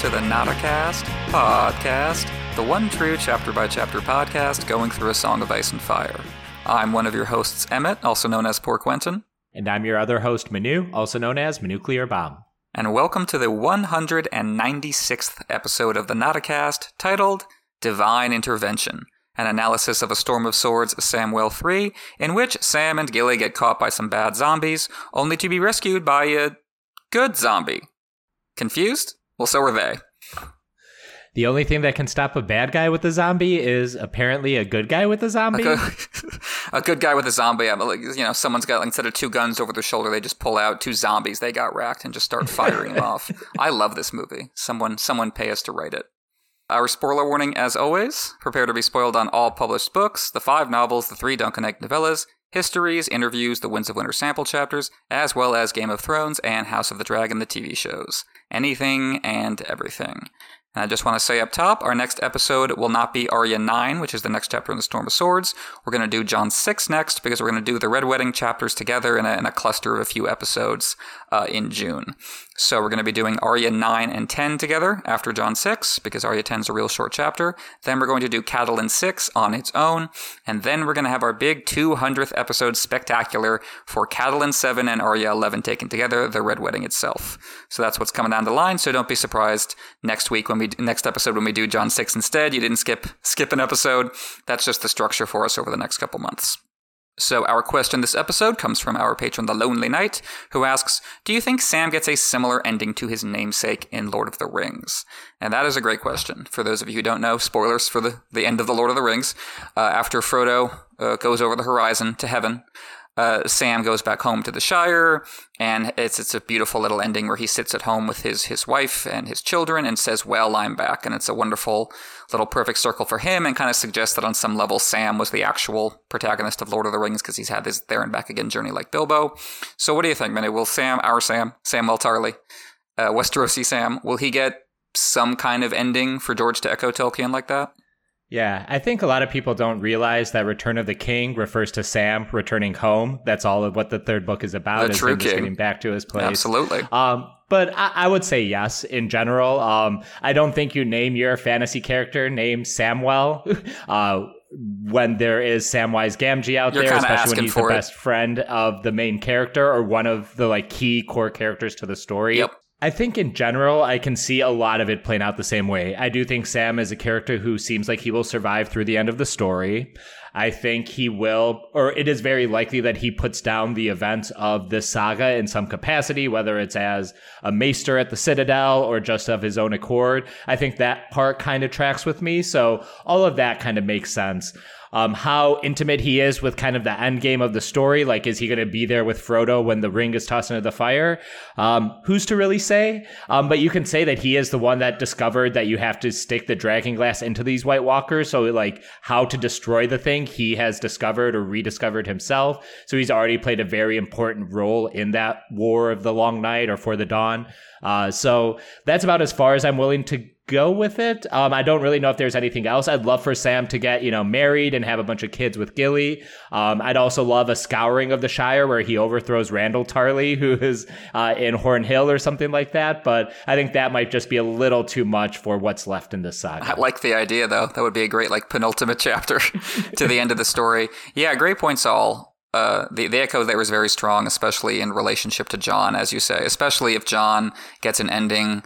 to the Notacast podcast, the one true chapter by chapter podcast going through a song of ice and fire. I'm one of your hosts, Emmett, also known as Poor Quentyn. And I'm your other host, Manu, also known as Nuclear Bomb. And welcome to the 196th episode of the Notacast titled Divine Intervention, an analysis of A Storm of Swords Samwell 3, in which Sam and Gilly get caught by some bad zombies, only to be rescued by a good zombie. Confused? Well, so are they. The only thing that can stop a bad guy with a zombie is apparently a good guy with a zombie. A good, a good guy with a zombie. I'm like, you know, someone's got like, instead of two guns over their shoulder, they just pull out two zombies they got racked and just start firing them off. I love this movie. Someone, someone pay us to write it. Our spoiler warning, as always: prepare to be spoiled on all published books, the five novels, the three Dunk and Egg novellas, histories, interviews, the Winds of Winter sample chapters, as well as Game of Thrones and House of the Dragon, the TV shows. Anything and everything. And I just want to say up top, our next episode will not be Arya 9, which is the next chapter in the Storm of Swords. We're going to do Jon 6 next because we're going to do the Red Wedding chapters together in a, in a cluster of a few episodes uh, in June. So we're going to be doing Arya 9 and 10 together after Jon 6 because Arya 10 is a real short chapter. Then we're going to do Catelyn 6 on its own. And then we're going to have our big 200th episode spectacular for Catelyn 7 and Arya 11 taken together, the Red Wedding itself. So that's what's coming down the line. So don't be surprised next week when we next episode when we do Jon 6 instead. You didn't skip skip an episode. That's just the structure for us over the next couple months. So, our question this episode comes from our patron, The Lonely Knight, who asks Do you think Sam gets a similar ending to his namesake in Lord of the Rings? And that is a great question. For those of you who don't know, spoilers for the, the end of The Lord of the Rings. Uh, after Frodo uh, goes over the horizon to heaven, uh, Sam goes back home to the Shire, and it's it's a beautiful little ending where he sits at home with his his wife and his children and says, "Well, I'm back," and it's a wonderful little perfect circle for him, and kind of suggests that on some level Sam was the actual protagonist of Lord of the Rings because he's had this there and back again journey like Bilbo. So, what do you think, Minnie? Will Sam, our Sam, Samwell Tarly, uh, Westerosi Sam, will he get some kind of ending for George to echo Tolkien like that? Yeah, I think a lot of people don't realize that Return of the King refers to Sam returning home. That's all of what the third book is about. The is true him just king. getting back to his place. Absolutely. Um, but I, I would say yes in general. Um, I don't think you name your fantasy character named Samwell. Uh, when there is Samwise Gamgee out You're there, especially when he's the it. best friend of the main character or one of the like key core characters to the story. Yep. I think in general, I can see a lot of it playing out the same way. I do think Sam is a character who seems like he will survive through the end of the story. I think he will, or it is very likely that he puts down the events of this saga in some capacity, whether it's as a maester at the Citadel or just of his own accord. I think that part kind of tracks with me. So all of that kind of makes sense. Um, how intimate he is with kind of the end game of the story. Like, is he going to be there with Frodo when the ring is tossed into the fire? Um, who's to really say? Um, but you can say that he is the one that discovered that you have to stick the dragon glass into these White Walkers. So, like, how to destroy the thing, he has discovered or rediscovered himself. So, he's already played a very important role in that War of the Long Night or For the Dawn. Uh, so, that's about as far as I'm willing to go with it. Um, I don't really know if there's anything else. I'd love for Sam to get, you know, married and have a bunch of kids with Gilly. Um, I'd also love a scouring of the Shire where he overthrows Randyll Tarly, who is uh, in Horn Hill or something like that. But I think that might just be a little too much for what's left in this saga. I like the idea though. That would be a great like penultimate chapter to the end of the story. Yeah, great points all. Uh, the, the echo was very strong, especially in relationship to Jon, as you say, especially if Jon gets an ending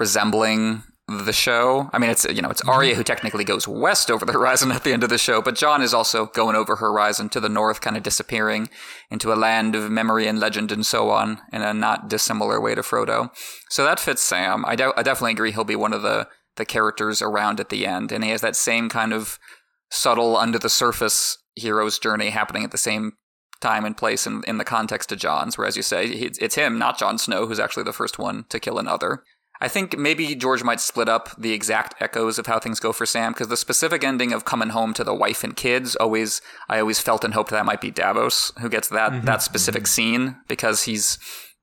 resembling the show. I mean, it's you know it's Arya who technically goes west over the horizon at the end of the show, but Jon is also going over horizon to the north, kind of disappearing into a land of memory and legend and so on, in a not dissimilar way to Frodo. So that fits Sam. I, de- I definitely agree he'll be one of the the characters around at the end, and he has that same kind of subtle under the surface hero's journey happening at the same time and place in, in the context of Jon's, where as you say, it's, it's him, not Jon Snow, who's actually the first one to kill another. I think maybe George might split up the exact echoes of how things go for Sam because the specific ending of coming home to the wife and kids always I always felt and hoped that might be Davos who gets that mm-hmm. that specific mm-hmm. scene because he's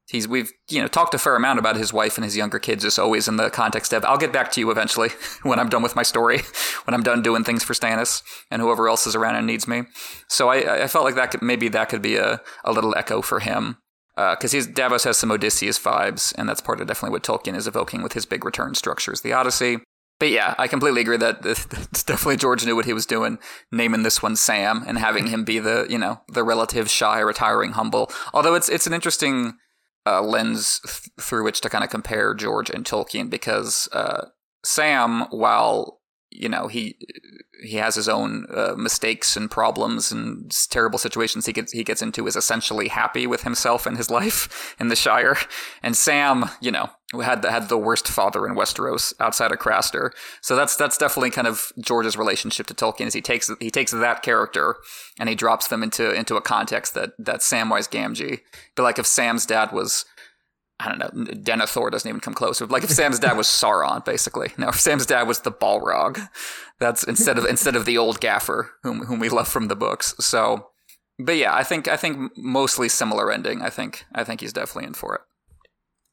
he's we've you know talked a fair amount about his wife and his younger kids just always in the context of I'll get back to you eventually when I'm done with my story when I'm done doing things for Stannis and whoever else is around and needs me. So I, I felt like that could maybe that could be a, a little echo for him because he's Davos has some Odysseus vibes, and that's part of definitely what Tolkien is evoking with his big return structures, the Odyssey. But yeah, I completely agree that it's definitely George knew what he was doing, naming this one Sam and having him be the you know the relative shy, retiring, humble. Although it's it's an interesting uh, lens th- through which to kind of compare George and Tolkien because uh, Sam, while you know he he has his own uh, mistakes and problems and terrible situations he gets he gets into is essentially happy with himself and his life in the Shire. And Sam, you know, had the, had the worst father in Westeros outside of Craster. So that's that's definitely kind of George's relationship to Tolkien. Is he takes he takes that character and he drops them into into a context that that Samwise Gamgee. But like if Sam's dad was I don't know. Denethor doesn't even come close. Like if Sam's dad was Sauron, basically. No, if Sam's dad was the Balrog, that's instead of instead of the old Gaffer, whom whom we love from the books. So, but yeah, I think I think mostly similar ending. I think I think he's definitely in for it.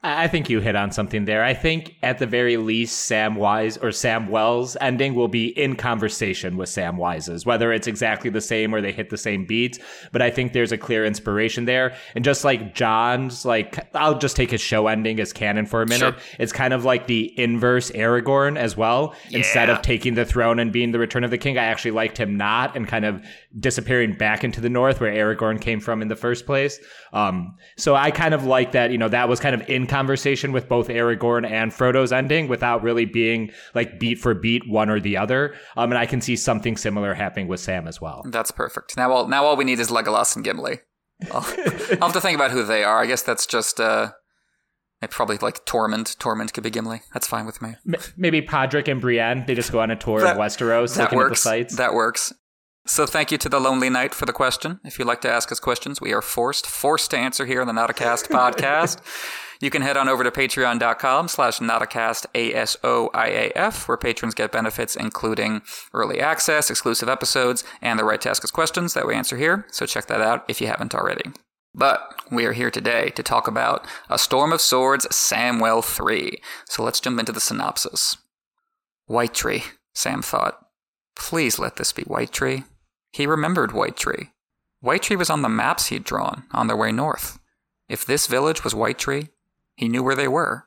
I think you hit on something there. I think at the very least, Sam Wise or Sam Wells ending will be in conversation with Sam Wise's, whether it's exactly the same or they hit the same beats. But I think there's a clear inspiration there. And just like Jon's, like I'll just take his show ending as canon for a minute. Sure. It's kind of like the inverse Aragorn as well. Yeah. Instead of taking the throne and being the return of the king, I actually liked him not and kind of disappearing back into the north where Aragorn came from in the first place. Um, so I kind of like that, you know, that was kind of in conversation with both Aragorn and Frodo's ending without really being like beat for beat one or the other. Um, and I can see something similar happening with Sam as well. That's perfect. Now, all, now all we need is Legolas and Gimli. I'll, I'll have to think about who they are. I guess that's just uh, probably like Tormund. Tormund could be Gimli. That's fine with me. Maybe Podrick and Brienne. They just go on a tour that, of Westeros, looking works. at the sites. That works. So thank you to the Lonely Knight for the question. If you'd like to ask us questions, we are forced, forced to answer here on the Notacast podcast. You can head on over to patreon.com slash notacast A-S-O-I-A-F, where patrons get benefits including early access, exclusive episodes, and the right to ask us questions that we answer here. So check that out if you haven't already. But we are here today to talk about A Storm of Swords Samwell 3. So let's jump into the synopsis. White Tree, Sam thought. Please let this be White Tree. He remembered White Tree. White Tree was on the maps he'd drawn on their way north. If this village was White Tree, he knew where they were.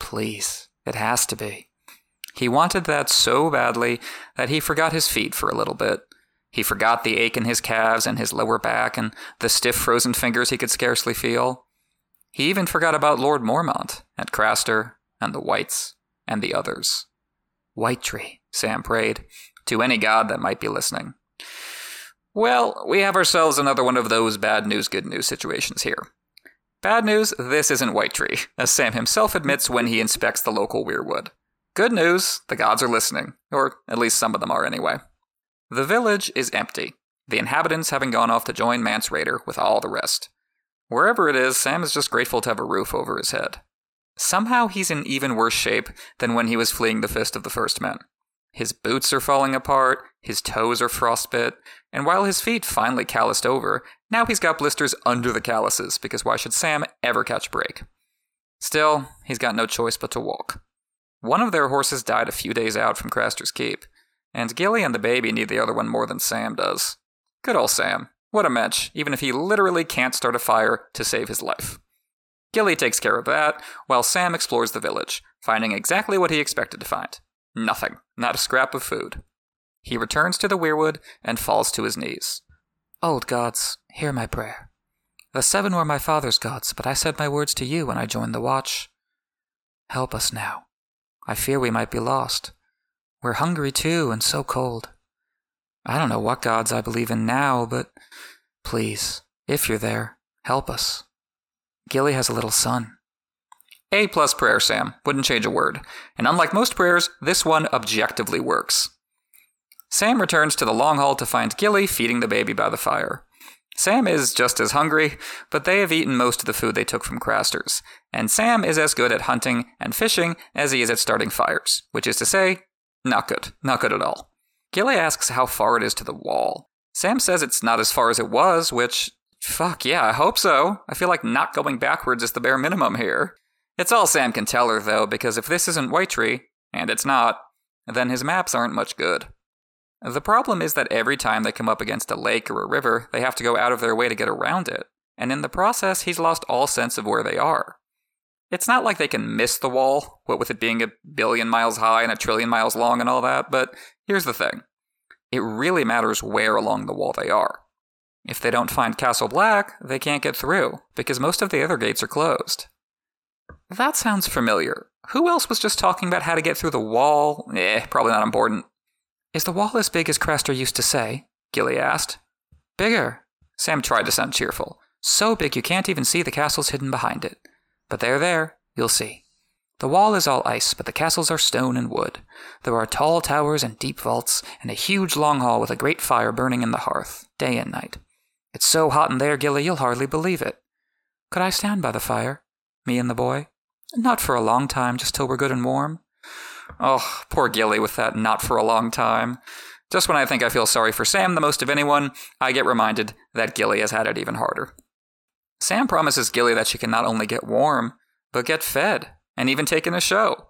Please, it has to be. He wanted that so badly that he forgot his feet for a little bit. He forgot the ache in his calves and his lower back and the stiff frozen fingers he could scarcely feel. He even forgot about Lord Mormont and Craster and the Whites and the others. White Tree, Sam prayed, to any god that might be listening. Well, we have ourselves another one of those bad news, good news situations here. Bad news, this isn't White Tree, as Sam himself admits when he inspects the local weirwood. Good news, the gods are listening, or at least some of them are anyway. The village is empty, the inhabitants having gone off to join Mance Rayder with all the rest. Wherever it is, Sam is just grateful to have a roof over his head. Somehow he's in even worse shape than when he was fleeing the fist of the first men. His boots are falling apart, his toes are frostbit, and while his feet finally calloused over, now he's got blisters under the calluses, because why should Sam ever catch a break? Still, he's got no choice but to walk. One of their horses died a few days out from Craster's Keep, and Gilly and the baby need the other one more than Sam does. Good old Sam. What a mensch, even if he literally can't start a fire to save his life. Gilly takes care of that, while Sam explores the village, finding exactly what he expected to find Nothing. Not a scrap of food. He returns to the weirwood and falls to his knees. Old gods, hear my prayer. The seven were my father's gods, but I said my words to you when I joined the watch. Help us now. I fear we might be lost. We're hungry too, and so cold. I don't know what gods I believe in now, but please, if you're there, help us. Gilly has a little son. A plus prayer, Sam. Wouldn't change a word. And unlike most prayers, this one objectively works. Sam returns to the long hall to find Gilly feeding the baby by the fire. Sam is just as hungry, but they have eaten most of the food they took from Craster's, and Sam is as good at hunting and fishing as he is at starting fires, which is to say, not good, not good at all. Gilly asks how far it is to the wall. Sam says it's not as far as it was, which, fuck yeah, I hope so. I feel like not going backwards is the bare minimum here. It's all Sam can tell her, though, because if this isn't White Tree, and it's not, then his maps aren't much good. The problem is that every time they come up against a lake or a river, they have to go out of their way to get around it. and in the process, he's lost all sense of where they are. It's not like they can miss the wall, what with it being a billion miles high and a trillion miles long and all that, but here's the thing it really matters where along the wall they are. If they don't find Castle Black, they can't get through, because most of the other gates are closed. That sounds familiar. Who else was just talking about how to get through the wall? Eh, probably not important. Is the wall as big as Craster used to say? Gilly asked. Bigger. Sam tried to sound cheerful. So big you can't even see the castles hidden behind it. But they're there, you'll see. The wall is all ice, but the castles are stone and wood. There are tall towers and deep vaults, and a huge long hall with a great fire burning in the hearth, day and night. It's so hot in there, Gilly, you'll hardly believe it. Could I stand by the fire? Me and the boy? Not for a long time, just till we're good and warm. Oh, poor Gilly with that not for a long time. Just when I think I feel sorry for Sam the most of anyone, I get reminded that Gilly has had it even harder. Sam promises Gilly that she can not only get warm, but get fed and even take in a show.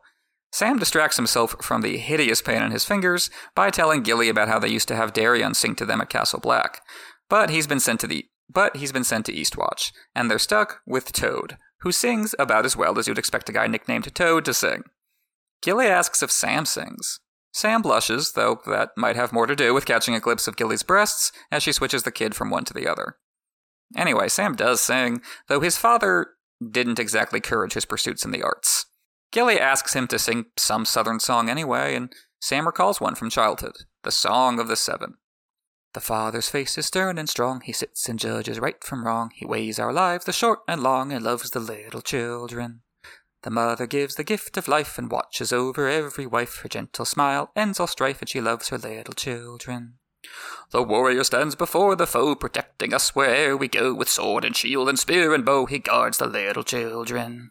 Sam distracts himself from the hideous pain in his fingers by telling Gilly about how they used to have Dareon sing to them at Castle Black. But he's been sent to the but he's been sent to Eastwatch, and they're stuck with Toad, who sings about as well as you'd expect a guy nicknamed Toad to sing. Gilly asks if Sam sings. Sam blushes, though that might have more to do with catching a glimpse of Gilly's breasts as she switches the kid from one to the other. Anyway, Sam does sing, though his father didn't exactly encourage his pursuits in the arts. Gilly asks him to sing some southern song anyway, and Sam recalls one from childhood the Song of the Seven. The father's face is stern and strong. He sits and judges right from wrong. He weighs our lives, the short and long, and loves the little children. The mother gives the gift of life and watches over every wife. Her gentle smile ends all strife, and she loves her little children. The warrior stands before the foe, protecting us where'er we go. With sword and shield and spear and bow, he guards the little children.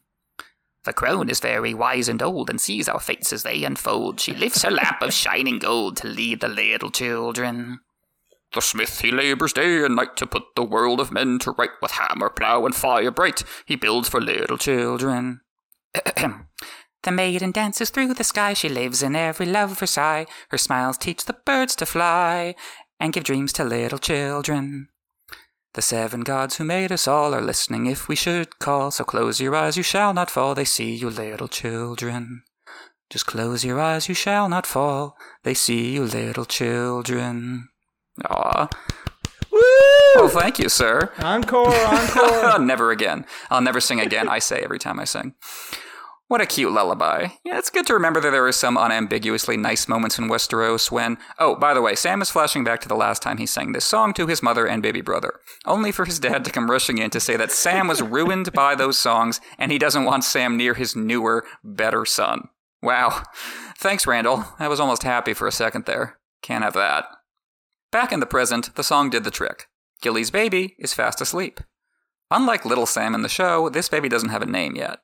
The crone is very wise and old, and sees our fates as they unfold. She lifts her lap of shining gold to lead the little children. The smith he labours day and night to put the world of men to right with hammer, plough, and fire bright. He builds for little children. the maiden dances through the sky. She lives in every lover's sigh. Her smiles teach the birds to fly and give dreams to little children. The seven gods who made us all are listening if we should call. So close your eyes, you shall not fall. They see you, little children. Just close your eyes, you shall not fall. They see you, little children. Aw. Woo! Well, thank you, sir. Encore, encore. never again. I'll never sing again, I say every time I sing. What a cute lullaby. Yeah, it's good to remember that there are some unambiguously nice moments in Westeros when. Oh, by the way, Sam is flashing back to the last time he sang this song to his mother and baby brother, only for his dad to come rushing in to say that Sam was ruined by those songs and he doesn't want Sam near his newer, better son. Wow. Thanks, Randyll. I was almost happy for a second there. Can't have that. Back in the present, the song did the trick. Gilly's baby is fast asleep. Unlike Little Sam in the show, this baby doesn't have a name yet.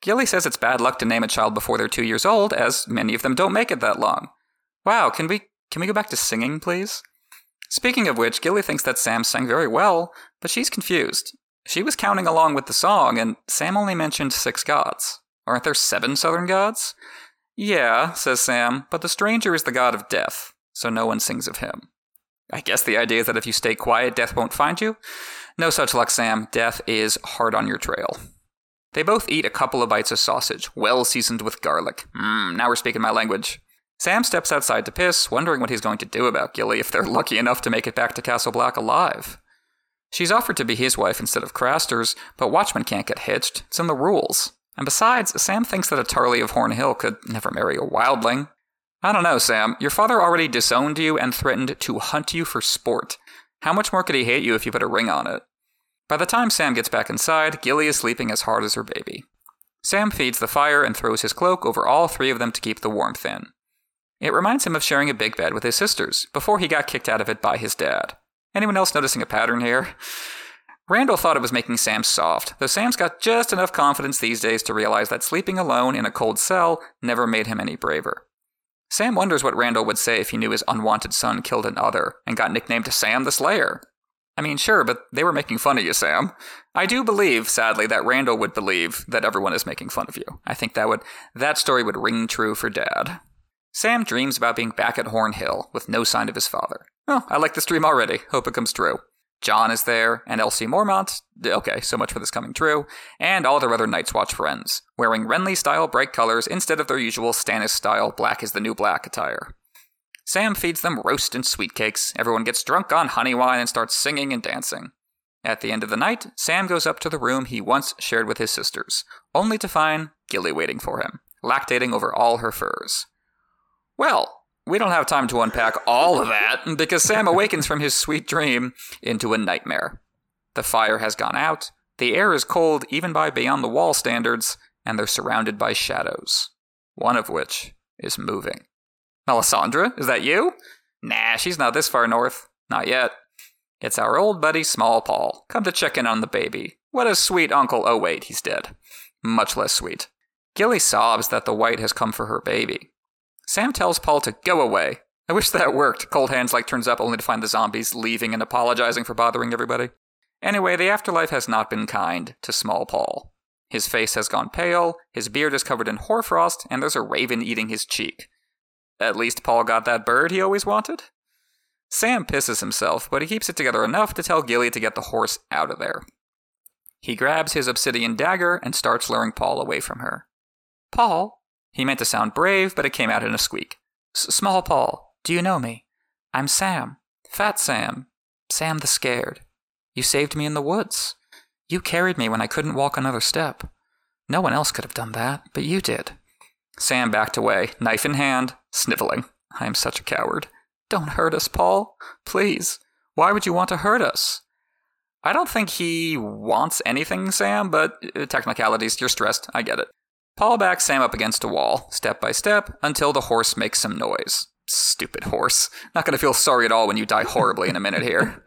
Gilly says it's bad luck to name a child before they're two years old, as many of them don't make it that long. Wow, can we can we go back to singing, please? Speaking of which, Gilly thinks that Sam sang very well, but she's confused. She was counting along with the song, and Sam only mentioned six gods. Aren't there seven southern gods? Yeah, says Sam, but the stranger is the god of death, so no one sings of him. I guess the idea is that if you stay quiet, death won't find you? No such luck, Sam. Death is hard on your trail. They both eat a couple of bites of sausage, well seasoned with garlic. Mmm, now we're speaking my language. Sam steps outside to piss, wondering what he's going to do about Gilly if they're lucky enough to make it back to Castle Black alive. She's offered to be his wife instead of Craster's, but Watchman can't get hitched. It's in the rules. And besides, Sam thinks that a Tarly of Horn Hill could never marry a wildling. I don't know, Sam. Your father already disowned you and threatened to hunt you for sport. How much more could he hate you if you put a ring on it? By the time Sam gets back inside, Gilly is sleeping as hard as her baby. Sam feeds the fire and throws his cloak over all three of them to keep the warmth in. It reminds him of sharing a big bed with his sisters before he got kicked out of it by his dad. Anyone else noticing a pattern here? Randyll thought it was making Sam soft, though Sam's got just enough confidence these days to realize that sleeping alone in a cold cell never made him any braver. Sam wonders what Randyll would say if he knew his unwanted son killed another and got nicknamed Sam the Slayer. I mean, sure, but they were making fun of you, Sam. I do believe, sadly, that Randyll would believe that everyone is making fun of you. I think that would that story would ring true for Dad. Sam dreams about being back at Horn Hill with no sign of his father. Oh, I like this dream already. Hope it comes true. Jon is there, and LC Mormont. Okay, so much for this coming true. And all their other Night's Watch friends, wearing Renly style bright colors instead of their usual Stannis style black is the new black attire. Sam feeds them roast and sweet cakes. Everyone gets drunk on honey wine and starts singing and dancing. At the end of the night, Sam goes up to the room he once shared with his sisters, only to find Gilly waiting for him, lactating over all her furs. Well, we don't have time to unpack all of that because Sam awakens from his sweet dream into a nightmare. The fire has gone out, the air is cold even by beyond the wall standards, and they're surrounded by shadows, one of which is moving. Melisandre, is that you? Nah, she's not this far north. Not yet. It's our old buddy Small Paul, come to check in on the baby. What a sweet uncle. Oh, wait, he's dead. Much less sweet. Gilly sobs that the white has come for her baby. Sam tells Paul to go away. I wish that worked. Cold Hands like turns up only to find the zombies leaving and apologizing for bothering everybody. Anyway, the afterlife has not been kind to Small Paul. His face has gone pale, his beard is covered in hoarfrost, and there's a raven eating his cheek. At least Paul got that bird he always wanted? Sam pisses himself, but he keeps it together enough to tell Gilly to get the horse out of there. He grabs his obsidian dagger and starts luring Paul away from her. Paul? He meant to sound brave, but it came out in a squeak. Small Paul, do you know me? I'm Sam. Fat Sam. Sam the Scared. You saved me in the woods. You carried me when I couldn't walk another step. No one else could have done that, but you did. Sam backed away, knife in hand, sniveling. I am such a coward. Don't hurt us, Paul. Please. Why would you want to hurt us? I don't think he wants anything, Sam, but uh, technicalities, you're stressed. I get it. Paul backs Sam up against a wall, step by step, until the horse makes some noise. Stupid horse. Not gonna feel sorry at all when you die horribly in a minute here.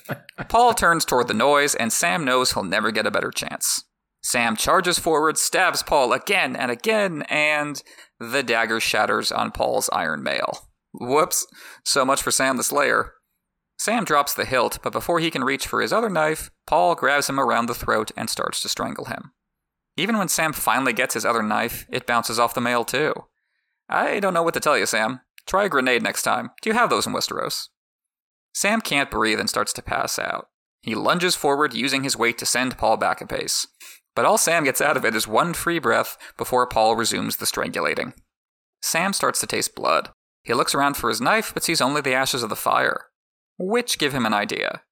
Paul turns toward the noise, and Sam knows he'll never get a better chance. Sam charges forward, stabs Paul again and again, and the dagger shatters on Paul's iron mail. Whoops. So much for Sam the Slayer. Sam drops the hilt, but before he can reach for his other knife, Paul grabs him around the throat and starts to strangle him. Even when Sam finally gets his other knife, it bounces off the mail too. I don't know what to tell you, Sam. Try a grenade next time. Do you have those in Westeros? Sam can't breathe and starts to pass out. He lunges forward, using his weight to send Paul back a pace. But all Sam gets out of it is one free breath before Paul resumes the strangulating. Sam starts to taste blood. He looks around for his knife, but sees only the ashes of the fire, which give him an idea.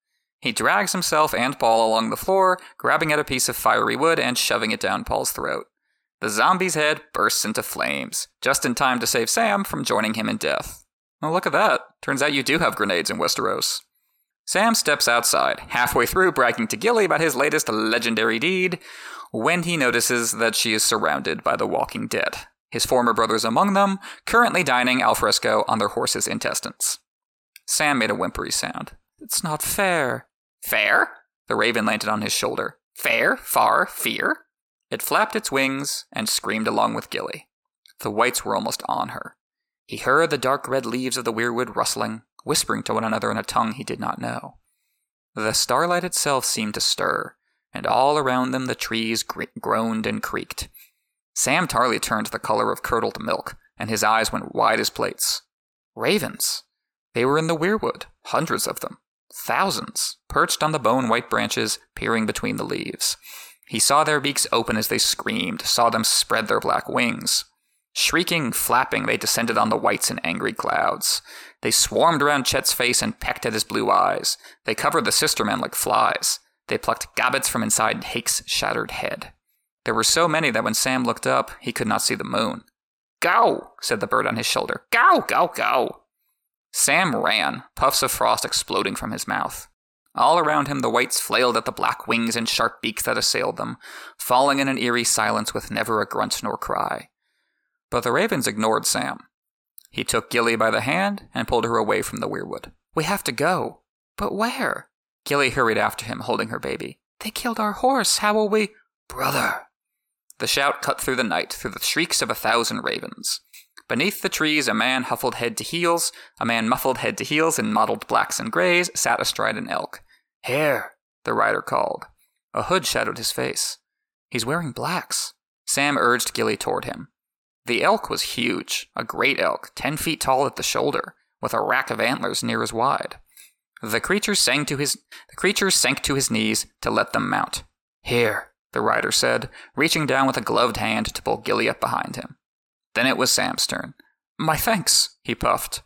He drags himself and Paul along the floor, grabbing at a piece of fiery wood and shoving it down Paul's throat. The zombie's head bursts into flames, just in time to save Sam from joining him in death. Well, look at that. Turns out you do have grenades in Westeros. Sam steps outside, halfway through bragging to Gilly about his latest legendary deed, when he notices that she is surrounded by the walking dead his former brothers among them, currently dining al fresco on their horses' intestines. Sam made a whimpery sound. It's not fair. Fair? The raven landed on his shoulder. Fair? Far? Fear? It flapped its wings and screamed along with Gilly. The whites were almost on her. He heard the dark red leaves of the weirwood rustling, whispering to one another in a tongue he did not know. The starlight itself seemed to stir, and all around them the trees gr- groaned and creaked, Sam Tarly turned the color of curdled milk, and his eyes went wide as plates. Ravens! They were in the weirwood, hundreds of them, thousands, perched on the bone white branches, peering between the leaves. He saw their beaks open as they screamed, saw them spread their black wings. Shrieking, flapping, they descended on the whites in angry clouds. They swarmed around Chett's face and pecked at his blue eyes. They covered the sister men like flies. They plucked gobbets from inside Hake's shattered head. There were so many that when Sam looked up, he could not see the moon. Go, said the bird on his shoulder. Go, go, go. Sam ran, puffs of frost exploding from his mouth. All around him, the whites flailed at the black wings and sharp beaks that assailed them, falling in an eerie silence with never a grunt nor cry. But the ravens ignored Sam. He took Gilly by the hand and pulled her away from the weirwood. We have to go. But where? Gilly hurried after him, holding her baby. They killed our horse. How will we? Brother, the shout cut through the night, through the shrieks of a thousand ravens. Beneath the trees, a man huffled head to heels, a man muffled head to heels in mottled blacks and grays, sat astride an elk. Here, the rider called. A hood shadowed his face. He's wearing blacks. Sam urged Gilly toward him. The elk was huge, a great elk, ten feet tall at the shoulder, with a rack of antlers near as wide. The creature to his the creature sank to his knees to let them mount. Here, the rider said, reaching down with a gloved hand to pull Gilly up behind him. Then it was Sam's turn. My thanks, he puffed.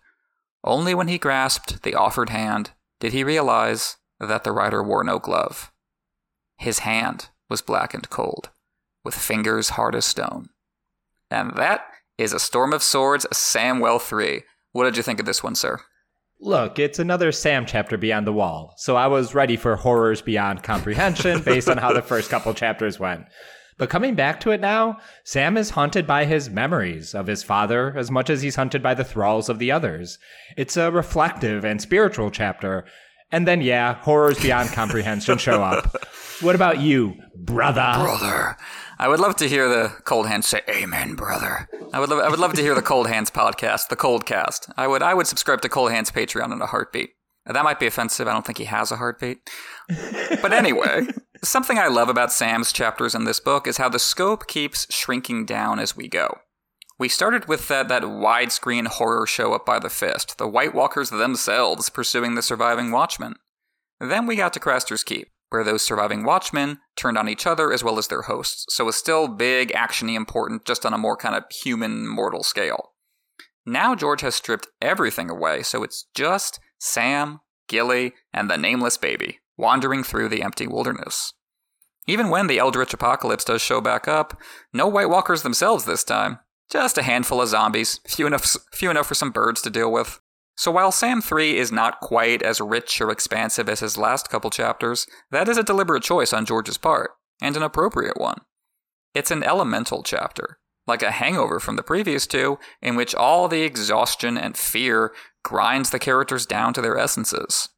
Only when he grasped the offered hand did he realize that the rider wore no glove. His hand was black and cold, with fingers hard as stone. And that is A Storm of Swords, Samwell 3. What did you think of this one, sir? Look, it's another Sam chapter beyond the wall, so I was ready for horrors beyond comprehension based on how the first couple chapters went. But coming back to it now, Sam is haunted by his memories of his father as much as he's hunted by the thralls of the others. It's a reflective and spiritual chapter. And then, yeah, horrors beyond comprehension show up. What about you, brother? Brother. I would love to hear the Cold Hands say "Amen, brother." I would love, I would love to hear the Cold Hands podcast, the Cold Cast. I would, I would subscribe to Cold Hands Patreon in a heartbeat. That might be offensive. I don't think he has a heartbeat. But anyway, something I love about Sam's chapters in this book is how the scope keeps shrinking down as we go. We started with that, that widescreen horror show up by the fist, the White Walkers themselves pursuing the surviving Watchmen. Then we got to Craster's Keep, where those surviving Watchmen turned on each other as well as their hosts, so it's still big, actiony important, just on a more kind of human, mortal scale. Now George has stripped everything away, so it's just Sam, Gilly, and the nameless baby wandering through the empty wilderness. Even when the Eldritch Apocalypse does show back up, no White Walkers themselves this time. Just a handful of zombies, few enough, few enough for some birds to deal with. So while Sam 3 is not quite as rich or expansive as his last couple chapters, that is a deliberate choice on George's part, and an appropriate one. It's an elemental chapter, like a hangover from the previous two, in which all the exhaustion and fear grinds the characters down to their essences.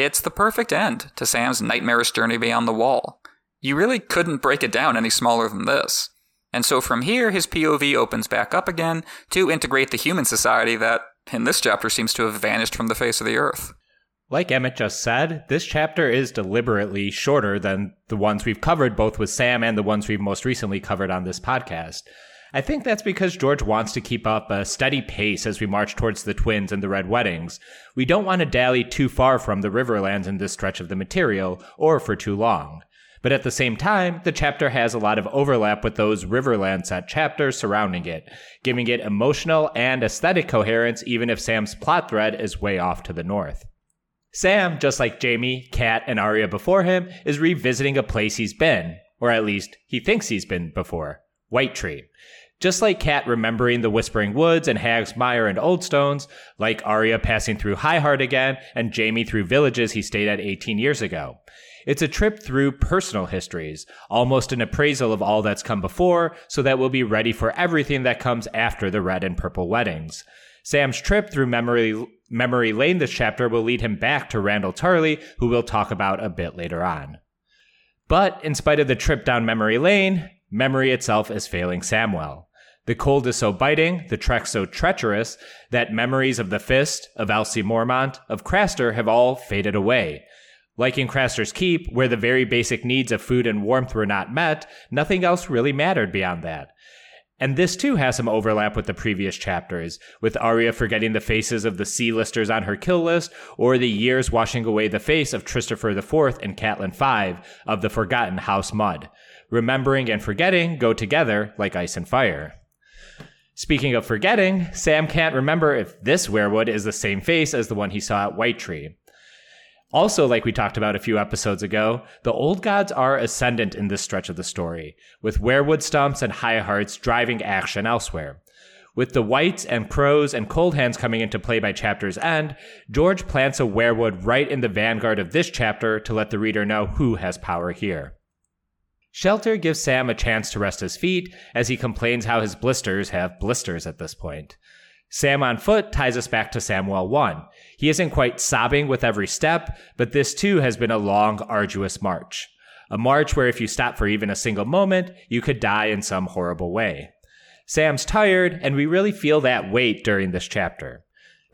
It's the perfect end to Sam's nightmarish journey beyond the wall. You really couldn't break it down any smaller than this. And so from here, his POV opens back up again to integrate the human society that, in this chapter seems to have vanished from the face of the earth. Like Emmett just said, this chapter is deliberately shorter than the ones we've covered, both with Sam and the ones we've most recently covered on this podcast. I think that's because George wants to keep up a steady pace as we march towards the twins and the Red Weddings. We don't want to dally too far from the Riverlands in this stretch of the material, or for too long. But at the same time, the chapter has a lot of overlap with those Riverland set chapters surrounding it, giving it emotional and aesthetic coherence even if Sam's plot thread is way off to the north. Sam, just like Jaime, Kat, and Arya before him, is revisiting a place he's been, or at least he thinks he's been before White Tree. Just like Kat remembering the Whispering Woods and Hag's Mire and Oldstones, like Arya passing through Highheart again, and Jaime through villages he stayed at 18 years ago. It's a trip through personal histories, almost an appraisal of all that's come before, so that we'll be ready for everything that comes after the red and purple weddings. Sam's trip through memory memory lane this chapter will lead him back to Randyll Tarly, who we'll talk about a bit later on. But in spite of the trip down memory lane, memory itself is failing Samwell. The cold is so biting, the trek so treacherous, that memories of the Fist, of LC Mormont, of Craster have all faded away. Like in Craster's Keep, where the very basic needs of food and warmth were not met, nothing else really mattered beyond that. And this too has some overlap with the previous chapters, with Arya forgetting the faces of the C-listers on her kill list, or the years washing away the face of Tristifer IV and Catelyn V of the Forgotten House Mudd. Remembering and forgetting go together like ice and fire. Speaking of forgetting, Sam can't remember if this weirwood is the same face as the one he saw at White Tree. Also, like we talked about a few episodes ago, the old gods are ascendant in this stretch of the story, with weirwood stumps and high hearts driving action elsewhere. With the Whites and Crows and Cold Hands coming into play by chapter's end, George plants a weirwood right in the vanguard of this chapter to let the reader know who has power here. Shelter gives Sam a chance to rest his feet as he complains how his blisters have blisters at this point. Sam on foot ties us back to Samwell 1. He isn't quite sobbing with every step, but this too has been a long, arduous march. A march where if you stop for even a single moment, you could die in some horrible way. Sam's tired, and we really feel that weight during this chapter.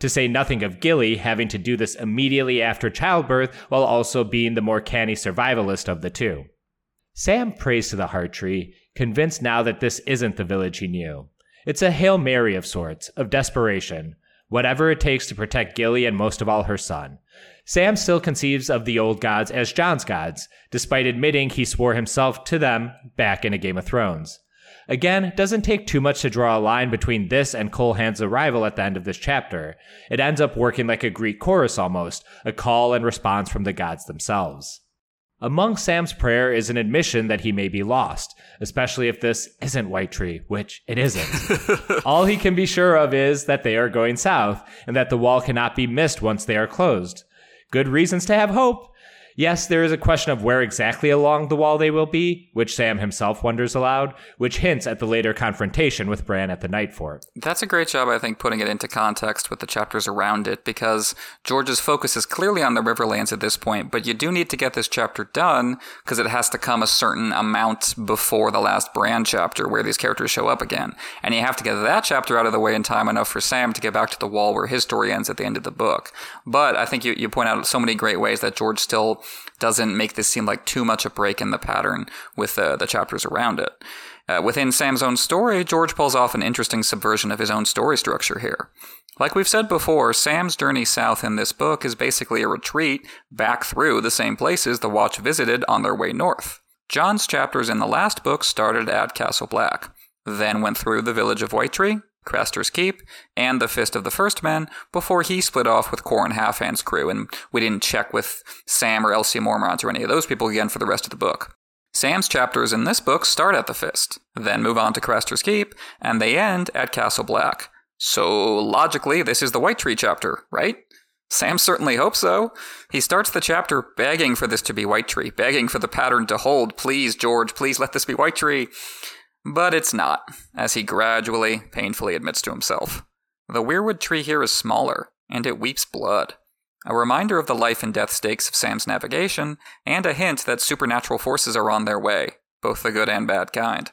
To say nothing of Gilly having to do this immediately after childbirth while also being the more canny survivalist of the two. Sam prays to the heart tree, convinced now that this isn't the village he knew. It's a Hail Mary of sorts, of desperation. whatever it takes to protect Gilly and most of all her son. Sam still conceives of the old gods as Jon's gods, despite admitting he swore himself to them back in a Game of Thrones. Again, doesn't take too much to draw a line between this and Coldhands' arrival at the end of this chapter. It ends up working like a Greek chorus almost, a call and response from the gods themselves. Among Sam's prayer is an admission that he may be lost, especially if this isn't White Tree, which it isn't. All he can be sure of is that they are going south, and that the wall cannot be missed once they are closed. Good reasons to have hope, Yes, there is a question of where exactly along the wall they will be, which Sam himself wonders aloud, which hints at the later confrontation with Bran at the Night Fort. That's a great job, I think, putting it into context with the chapters around it, because George's focus is clearly on the Riverlands at this point, but you do need to get this chapter done, because it has to come a certain amount before the last Bran chapter, where these characters show up again. And you have to get that chapter out of the way in time enough for Sam to get back to the wall where his story ends at the end of the book. But I think you, you point out so many great ways that George still doesn't make this seem like too much a break in the pattern with uh, the chapters around it. Uh, within Sam's own story, George pulls off an interesting subversion of his own story structure here. Like we've said before, Sam's journey south in this book is basically a retreat back through the same places the Watch visited on their way north. Jon's chapters in the last book started at Castle Black, then went through the village of White Tree, Craster's Keep, and the Fist of the First Men before he split off with Qhorin Halfhand's crew, and we didn't check with Sam or LC Mormont or any of those people again for the rest of the book. Sam's chapters in this book start at the Fist, then move on to Craster's Keep, and they end at Castle Black. So logically, this is the White Tree chapter, right? Sam certainly hopes so. He starts the chapter begging for this to be White Tree, begging for the pattern to hold. Please, George, please let this be White Tree. But it's not, as he gradually, painfully admits to himself. The weirwood tree here is smaller, and it weeps blood. A reminder of the life and death stakes of Sam's navigation, and a hint that supernatural forces are on their way, both the good and bad kind.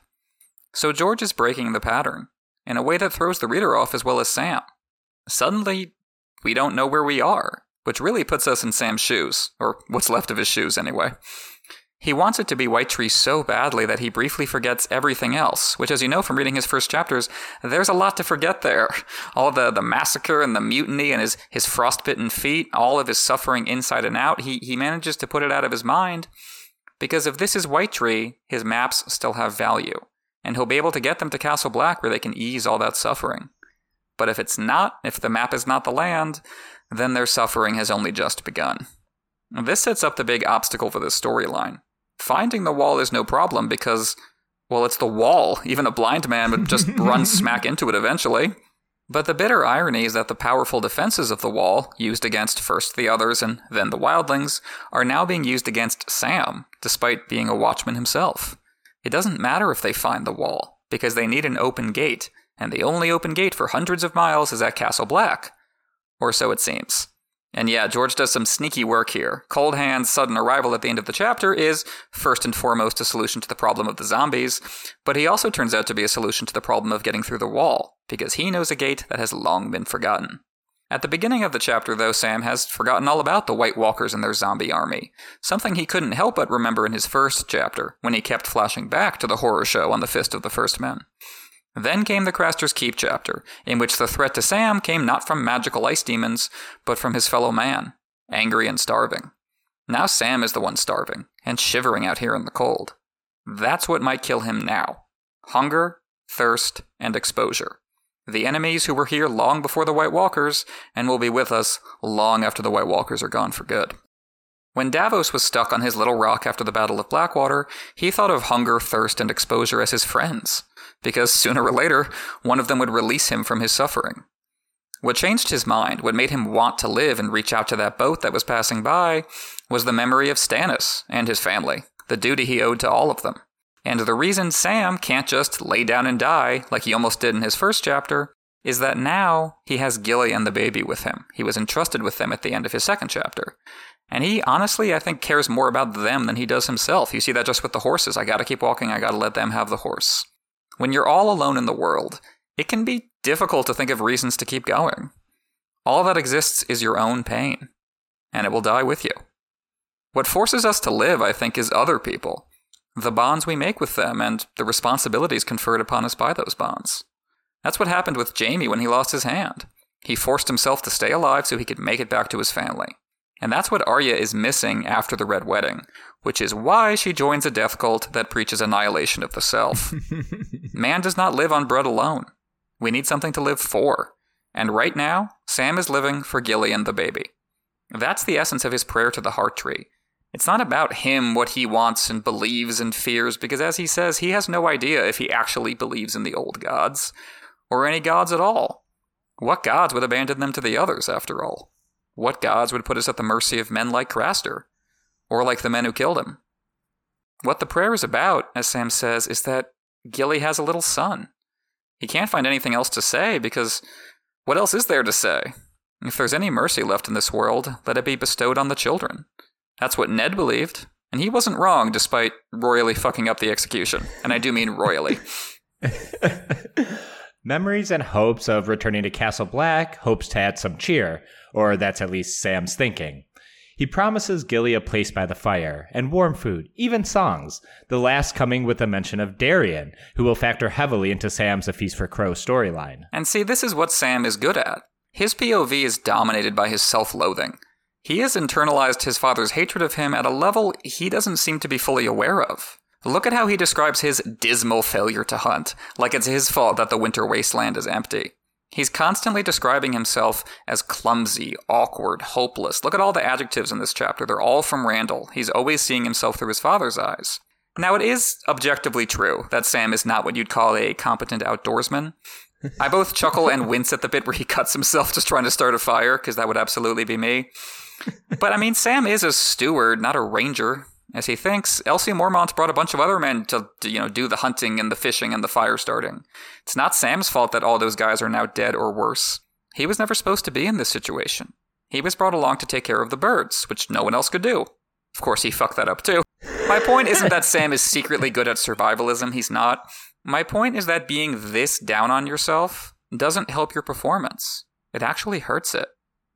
So George is breaking the pattern, in a way that throws the reader off as well as Sam. Suddenly, we don't know where we are, which really puts us in Sam's shoes, or what's left of his shoes anyway. He wants it to be White Tree so badly that he briefly forgets everything else, which, as you know from reading his first chapters, there's a lot to forget there. All the, the massacre and the mutiny and his, his frostbitten feet, all of his suffering inside and out, he, he manages to put it out of his mind. Because if this is White Tree, his maps still have value, and he'll be able to get them to Castle Black where they can ease all that suffering. But if it's not, if the map is not the land, then their suffering has only just begun. This sets up the big obstacle for this storyline. Finding the wall is no problem because, well, it's the wall. Even a blind man would just run smack into it eventually. But the bitter irony is that the powerful defenses of the wall, used against first the others and then the wildlings, are now being used against Sam, despite being a watchman himself. It doesn't matter if they find the wall, because they need an open gate, and the only open gate for hundreds of miles is at Castle Black. Or so it seems. And yeah, George does some sneaky work here. Cold Hand's sudden arrival at the end of the chapter is, first and foremost, a solution to the problem of the zombies, but he also turns out to be a solution to the problem of getting through the wall, because he knows a gate that has long been forgotten. At the beginning of the chapter, though, Sam has forgotten all about the White Walkers and their zombie army, something he couldn't help but remember in his first chapter, when he kept flashing back to the horror show on the Fist of the First Men. Then came the Craster's Keep chapter, in which the threat to Sam came not from magical ice demons, but from his fellow man, angry and starving. Now Sam is the one starving, and shivering out here in the cold. That's what might kill him now hunger, thirst, and exposure. The enemies who were here long before the White Walkers, and will be with us long after the White Walkers are gone for good. When Davos was stuck on his little rock after the Battle of Blackwater, he thought of hunger, thirst, and exposure as his friends because sooner or later, one of them would release him from his suffering. What changed his mind, what made him want to live and reach out to that boat that was passing by, was the memory of Stannis and his family, the duty he owed to all of them. And the reason Sam can't just lay down and die, like he almost did in his first chapter, is that now he has Gilly and the baby with him. He was entrusted with them at the end of his second chapter. And he honestly, I think, cares more about them than he does himself. You see that just with the horses. I gotta keep walking, I gotta let them have the horse. When you're all alone in the world, it can be difficult to think of reasons to keep going. All that exists is your own pain, and it will die with you. What forces us to live, I think, is other people, the bonds we make with them, and the responsibilities conferred upon us by those bonds. That's what happened with Jaime when he lost his hand. He forced himself to stay alive so he could make it back to his family. And that's what Arya is missing after the Red Wedding, which is why she joins a death cult that preaches annihilation of the self. Man does not live on bread alone. We need something to live for. And right now, Sam is living for Gillian the baby. That's the essence of his prayer to the heart tree. It's not about him, what he wants and believes and fears, because as he says, he has no idea if he actually believes in the old gods, or any gods at all. What gods would abandon them to the others, after all? What gods would put us at the mercy of men like Craster, or like the men who killed him? What the prayer is about, as Sam says, is that Gilly has a little son. He can't find anything else to say because what else is there to say? If there's any mercy left in this world, let it be bestowed on the children. That's what Ned believed, and he wasn't wrong despite royally fucking up the execution. And I do mean royally. Memories and hopes of returning to Castle Black hopes to add some cheer, or that's at least Sam's thinking. He promises Gilly a place by the fire, and warm food, even songs, the last coming with a mention of Dareon, who will factor heavily into Sam's A Feast for Crow storyline. And see, this is what Sam is good at. His POV is dominated by his self loathing. He has internalized his father's hatred of him at a level he doesn't seem to be fully aware of. Look at how he describes his dismal failure to hunt, like it's his fault that the winter wasteland is empty. He's constantly describing himself as clumsy, awkward, hopeless. Look at all the adjectives in this chapter. They're all from Randyll. He's always seeing himself through his father's eyes. Now, it is objectively true that Sam is not what you'd call a competent outdoorsman. I both chuckle and wince at the bit where he cuts himself just trying to start a fire, because that would absolutely be me. But I mean, Sam is a steward, not a ranger. As he thinks, LC Mormont brought a bunch of other men to, you know, do the hunting and the fishing and the fire starting. It's not Sam's fault that all those guys are now dead or worse. He was never supposed to be in this situation. He was brought along to take care of the birds, which no one else could do. Of course, he fucked that up too. My point isn't that Sam is secretly good at survivalism, he's not. My point is that being this down on yourself doesn't help your performance. It actually hurts it.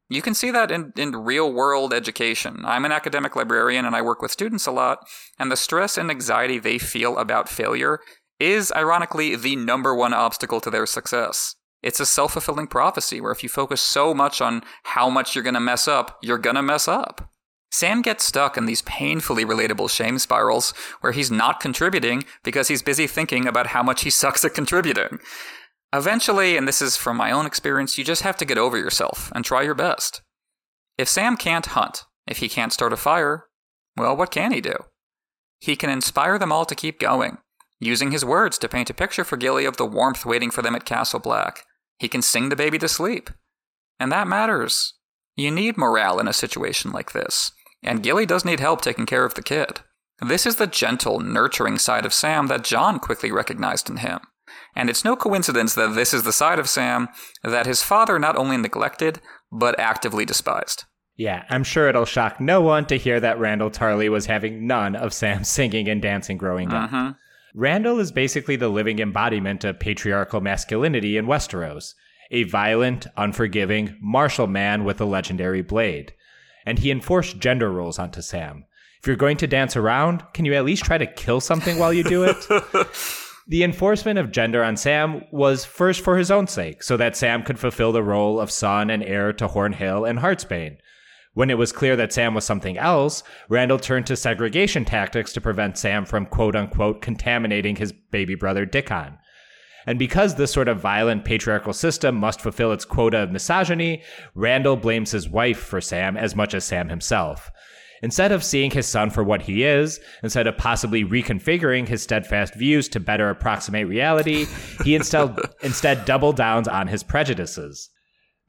You can see that in, in real world education. I'm an academic librarian and I work with students a lot, and the stress and anxiety they feel about failure is, ironically, the number one obstacle to their success. It's a self fulfilling prophecy where if you focus so much on how much you're going to mess up, you're going to mess up. Sam gets stuck in these painfully relatable shame spirals where he's not contributing because he's busy thinking about how much he sucks at contributing. Eventually, and this is from my own experience, you just have to get over yourself and try your best. If Sam can't hunt, if he can't start a fire, well, what can he do? He can inspire them all to keep going, using his words to paint a picture for Gilly of the warmth waiting for them at Castle Black. He can sing the baby to sleep. And that matters. You need morale in a situation like this, and Gilly does need help taking care of the kid. This is the gentle, nurturing side of Sam that Jon quickly recognized in him. And it's no coincidence that this is the side of Sam that his father not only neglected, but actively despised. Yeah, I'm sure it'll shock no one to hear that Randyll Tarly was having none of Sam's singing and dancing growing up. Mm-hmm. Randyll is basically the living embodiment of patriarchal masculinity in Westeros a violent, unforgiving, martial man with a legendary blade. And he enforced gender roles onto Sam. If you're going to dance around, can you at least try to kill something while you do it? The enforcement of gender on Sam was first for his own sake, so that Sam could fulfill the role of son and heir to Hornhill and Heartsbane. When it was clear that Sam was something else, Randyll turned to segregation tactics to prevent Sam from quote unquote contaminating his baby brother Dickon. And because this sort of violent patriarchal system must fulfill its quota of misogyny, Randyll blames his wife for Sam as much as Sam himself. Instead of seeing his son for what he is, instead of possibly reconfiguring his steadfast views to better approximate reality, he instead, instead double downs on his prejudices.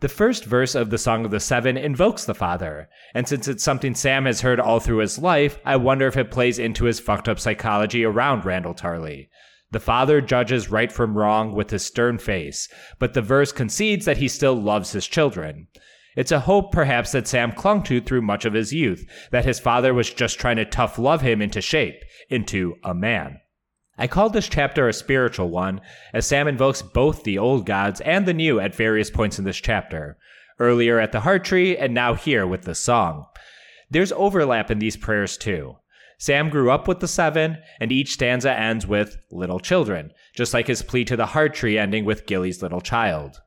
The first verse of the Song of the Seven invokes the father, and since it's something Sam has heard all through his life, I wonder if it plays into his fucked up psychology around Randyll Tarly. The father judges right from wrong with his stern face, but the verse concedes that he still loves his children. It's a hope, perhaps, that Sam clung to through much of his youth, that his father was just trying to tough love him into shape, into a man. I call this chapter a spiritual one, as Sam invokes both the old gods and the new at various points in this chapter, earlier at the heart tree and now here with the song. There's overlap in these prayers too. Sam grew up with the seven, and each stanza ends with little children, just like his plea to the heart tree ending with Gilly's little child.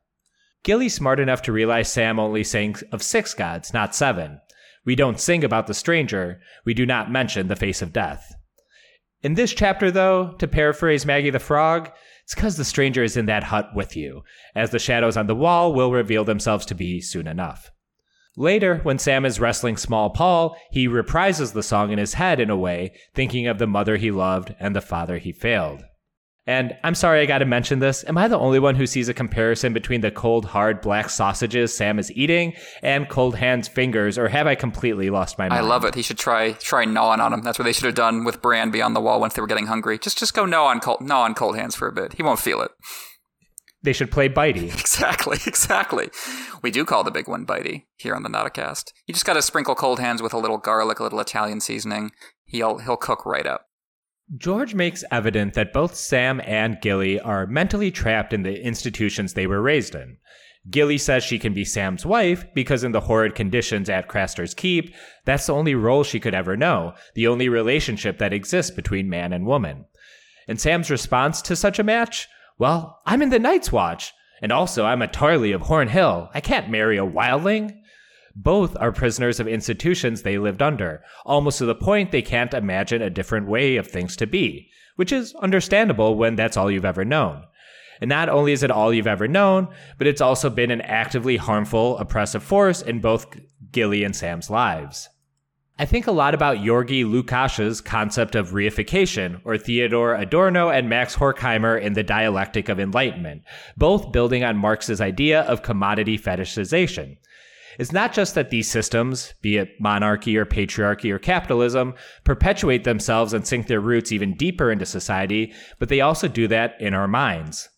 Gilly's smart enough to realize Sam only sings of six gods, not seven. We don't sing about the stranger, we do not mention the face of death. In this chapter, though, to paraphrase Maggie the Frog, it's because the stranger is in that hut with you, as the shadows on the wall will reveal themselves to be soon enough. Later, when Sam is wrestling Small Paul, he reprises the song in his head in a way, thinking of the mother he loved and the father he failed. And I'm sorry I gotta mention this. Am I the only one who sees a comparison between the cold, hard black sausages Sam is eating and Cold Hand's fingers, or have I completely lost my mind? I love it. He should try try gnawing on him. That's what they should have done with Bran beyond the wall once they were getting hungry. Just just go gnaw on cold gnaw on cold hands for a bit. He won't feel it. They should play Bitey. Exactly, exactly. We do call the big one Bitey here on the Notacast. You just got to sprinkle cold hands with a little garlic, a little Italian seasoning. He'll he'll cook right up. George makes evident that both Sam and Gilly are mentally trapped in the institutions they were raised in. Gilly says she can be Sam's wife because, in the horrid conditions at Craster's Keep, that's the only role she could ever know, the only relationship that exists between man and woman. And Sam's response to such a match? Well, I'm in the Night's Watch, and also I'm a Tarly of Horn Hill. I can't marry a wildling. Both are prisoners of institutions they lived under, almost to the point they can't imagine a different way of things to be, which is understandable when that's all you've ever known. And not only is it all you've ever known, but it's also been an actively harmful, oppressive force in both Gilly and Sam's lives. I think a lot about György Lukács's concept of reification, or Theodor Adorno and Max Horkheimer in The Dialectic of Enlightenment, both building on Marx's idea of commodity fetishization. It's not just that these systems, be it monarchy or patriarchy or capitalism, perpetuate themselves and sink their roots even deeper into society, but they also do that in our minds.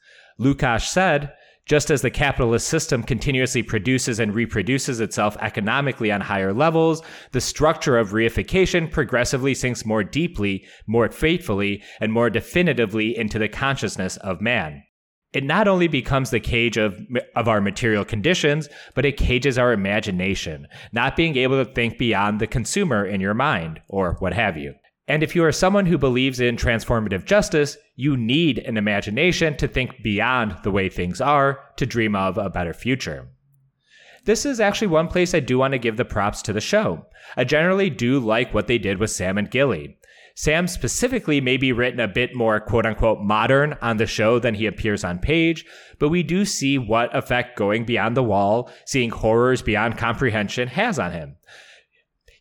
Lukács said, just as the capitalist system continuously produces and reproduces itself economically on higher levels, the structure of reification progressively sinks more deeply, more fatefully, and more definitively into the consciousness of man it not only becomes the cage of, of our material conditions, but it cages our imagination, not being able to think beyond the consumer in your mind, or what have you. And if you are someone who believes in transformative justice, you need an imagination to think beyond the way things are to dream of a better future. This is actually one place I do want to give the props to the show. I generally do like what they did with Sam and Gilly. Sam specifically may be written a bit more quote unquote modern on the show than he appears on page, but we do see what effect going beyond the wall, seeing horrors beyond comprehension has on him.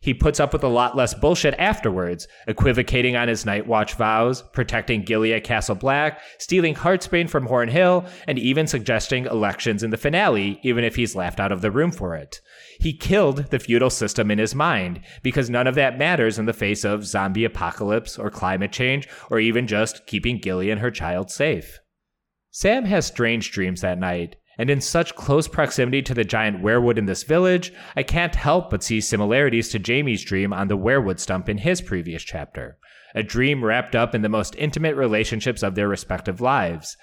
He puts up with a lot less bullshit afterwards, equivocating on his night watch vows, protecting Gilly at Castle Black, stealing Heartsbane from Horn Hill, and even suggesting elections in the finale, even if he's laughed out of the room for it. He killed the feudal system in his mind, because none of that matters in the face of zombie apocalypse or climate change, or even just keeping Gilly and her child safe. Sam has strange dreams that night, and in such close proximity to the giant weirwood in this village, I can't help but see similarities to Jaime's dream on the weirwood stump in his previous chapter. A dream wrapped up in the most intimate relationships of their respective lives.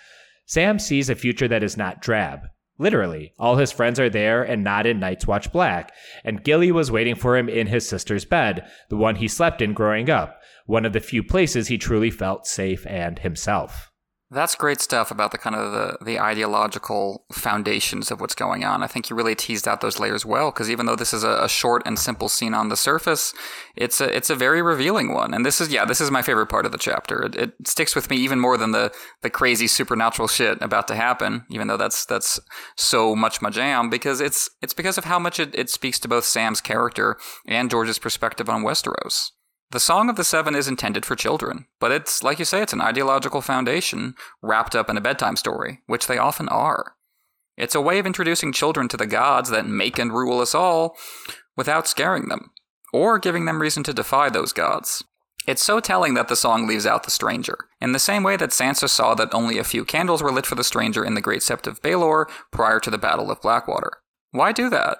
Sam sees a future that is not drab. Literally, all his friends are there and not in Night's Watch Black, and Gilly was waiting for him in his sister's bed, the one he slept in growing up, one of the few places he truly felt safe and himself. That's great stuff about the kind of the, the ideological foundations of what's going on. I think you really teased out those layers well because even though this is a, a, short and simple scene on the surface, it's a it's a very revealing one. And this is yeah, this is my favorite part of the chapter. It, it sticks with me even more than the the crazy supernatural shit about to happen. Even though that's that's so much my jam because it's it's because of how much it, it speaks to both Sam's character and George's perspective on Westeros. The Song of the Seven is intended for children, but it's, like you say, it's an ideological foundation wrapped up in a bedtime story, which they often are. It's a way of introducing children to the gods that make and rule us all without scaring them, or giving them reason to defy those gods. It's so telling that the song leaves out the stranger, in the same way that Sansa saw that only a few candles were lit for the stranger in the Great Sept of Baelor prior to the Battle of Blackwater. Why do that?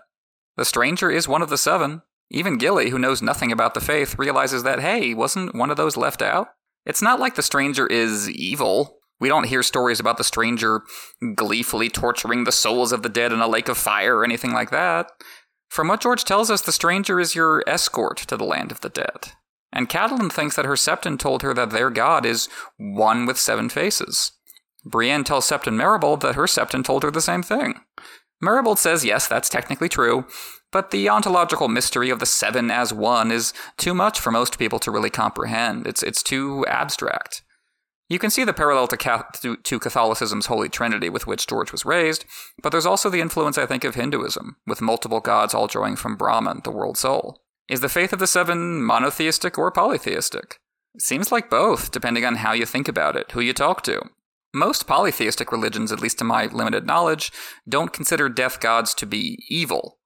The stranger is one of the seven, even Gilly, who knows nothing about the faith, realizes that, hey, wasn't one of those left out? It's not like the stranger is evil. We don't hear stories about the stranger gleefully torturing the souls of the dead in a lake of fire or anything like that. From what George tells us, the stranger is your escort to the land of the dead. And Catelyn thinks that her Septon told her that their god is one with seven faces. Brienne tells Septon Meribald that her Septon told her the same thing. Meribald says yes, that's technically true, but the ontological mystery of the seven as one is too much for most people to really comprehend. It's, it's too abstract. You can see the parallel to, to, Catholicism's Holy Trinity with which George was raised, but there's also the influence, I think, of Hinduism, with multiple gods all drawing from Brahman, the world soul. Is the faith of the seven monotheistic or polytheistic? Seems like both, depending on how you think about it, who you talk to. Most polytheistic religions, at least to my limited knowledge, don't consider death gods to be evil.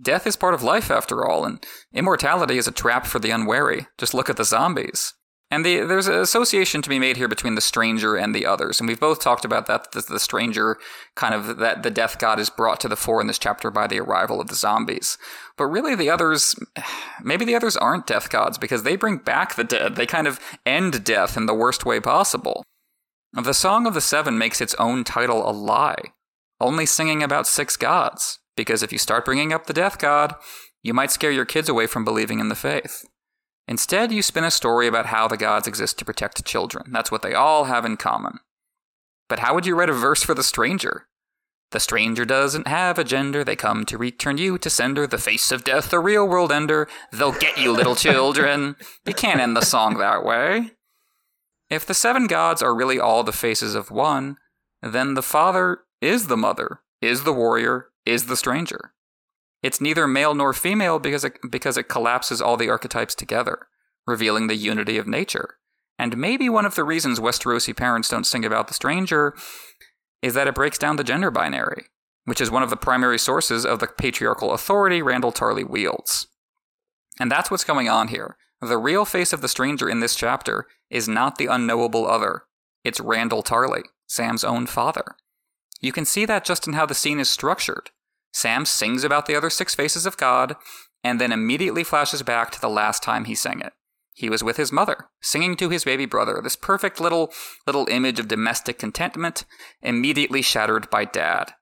Death is part of life, after all, and immortality is a trap for the unwary. Just look at the zombies. And the, there's an association to be made here between the stranger and the others, and we've both talked about that. The, the stranger, kind of that the death god is brought to the fore in this chapter by the arrival of the zombies. But really, the others, maybe the others aren't death gods because they bring back the dead. They kind of end death in the worst way possible. The Song of the Seven makes its own title a lie, only singing about six gods, because if you start bringing up the death god, you might scare your kids away from believing in the faith. Instead, you spin a story about how the gods exist to protect children. That's what they all have in common. But how would you write a verse for the stranger? The stranger doesn't have a gender. They come to return you to sender. The face of death, the real world ender. They'll get you, little children. You can't end the song that way. If the seven gods are really all the faces of one, then the father is the mother, is the warrior, is the stranger. It's neither male nor female because it, because it collapses all the archetypes together, revealing the unity of nature. And maybe one of the reasons Westerosi parents don't sing about the stranger is that it breaks down the gender binary, which is one of the primary sources of the patriarchal authority Randyll Tarly wields. And that's what's going on here. The real face of the stranger in this chapter is not the unknowable other, it's Randyll Tarly, Sam's own father. You can see that just in how the scene is structured. Sam sings about the other six faces of God, and then immediately flashes back to the last time he sang it. He was with his mother, singing to his baby brother, this perfect little little image of domestic contentment, immediately shattered by dad.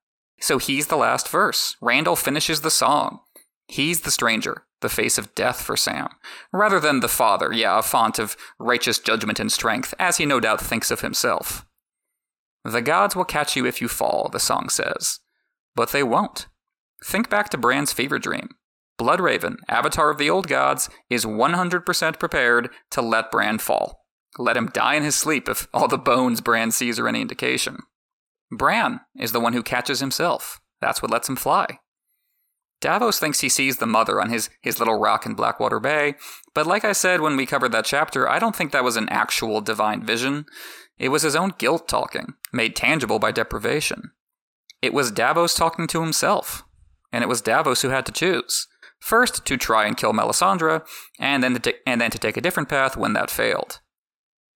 So he's the last verse. Randyll finishes the song. He's the stranger, the face of death for Sam, rather than the father, yeah, a font of righteous judgment and strength, as he no doubt thinks of himself. The gods will catch you if you fall, the song says. But they won't. Think back to Bran's fever dream. Bloodraven, avatar of the old gods, is 100% prepared to let Bran fall. Let him die in his sleep if all the bones Bran sees are any indication. Bran is the one who catches himself. That's what lets him fly. Davos thinks he sees the mother on his, his little rock in Blackwater Bay, but like I said when we covered that chapter, I don't think that was an actual divine vision. It was his own guilt talking, made tangible by deprivation. It was Davos talking to himself, and it was Davos who had to choose. First, to try and kill Melisandre, and then to, ta- and then to take a different path when that failed.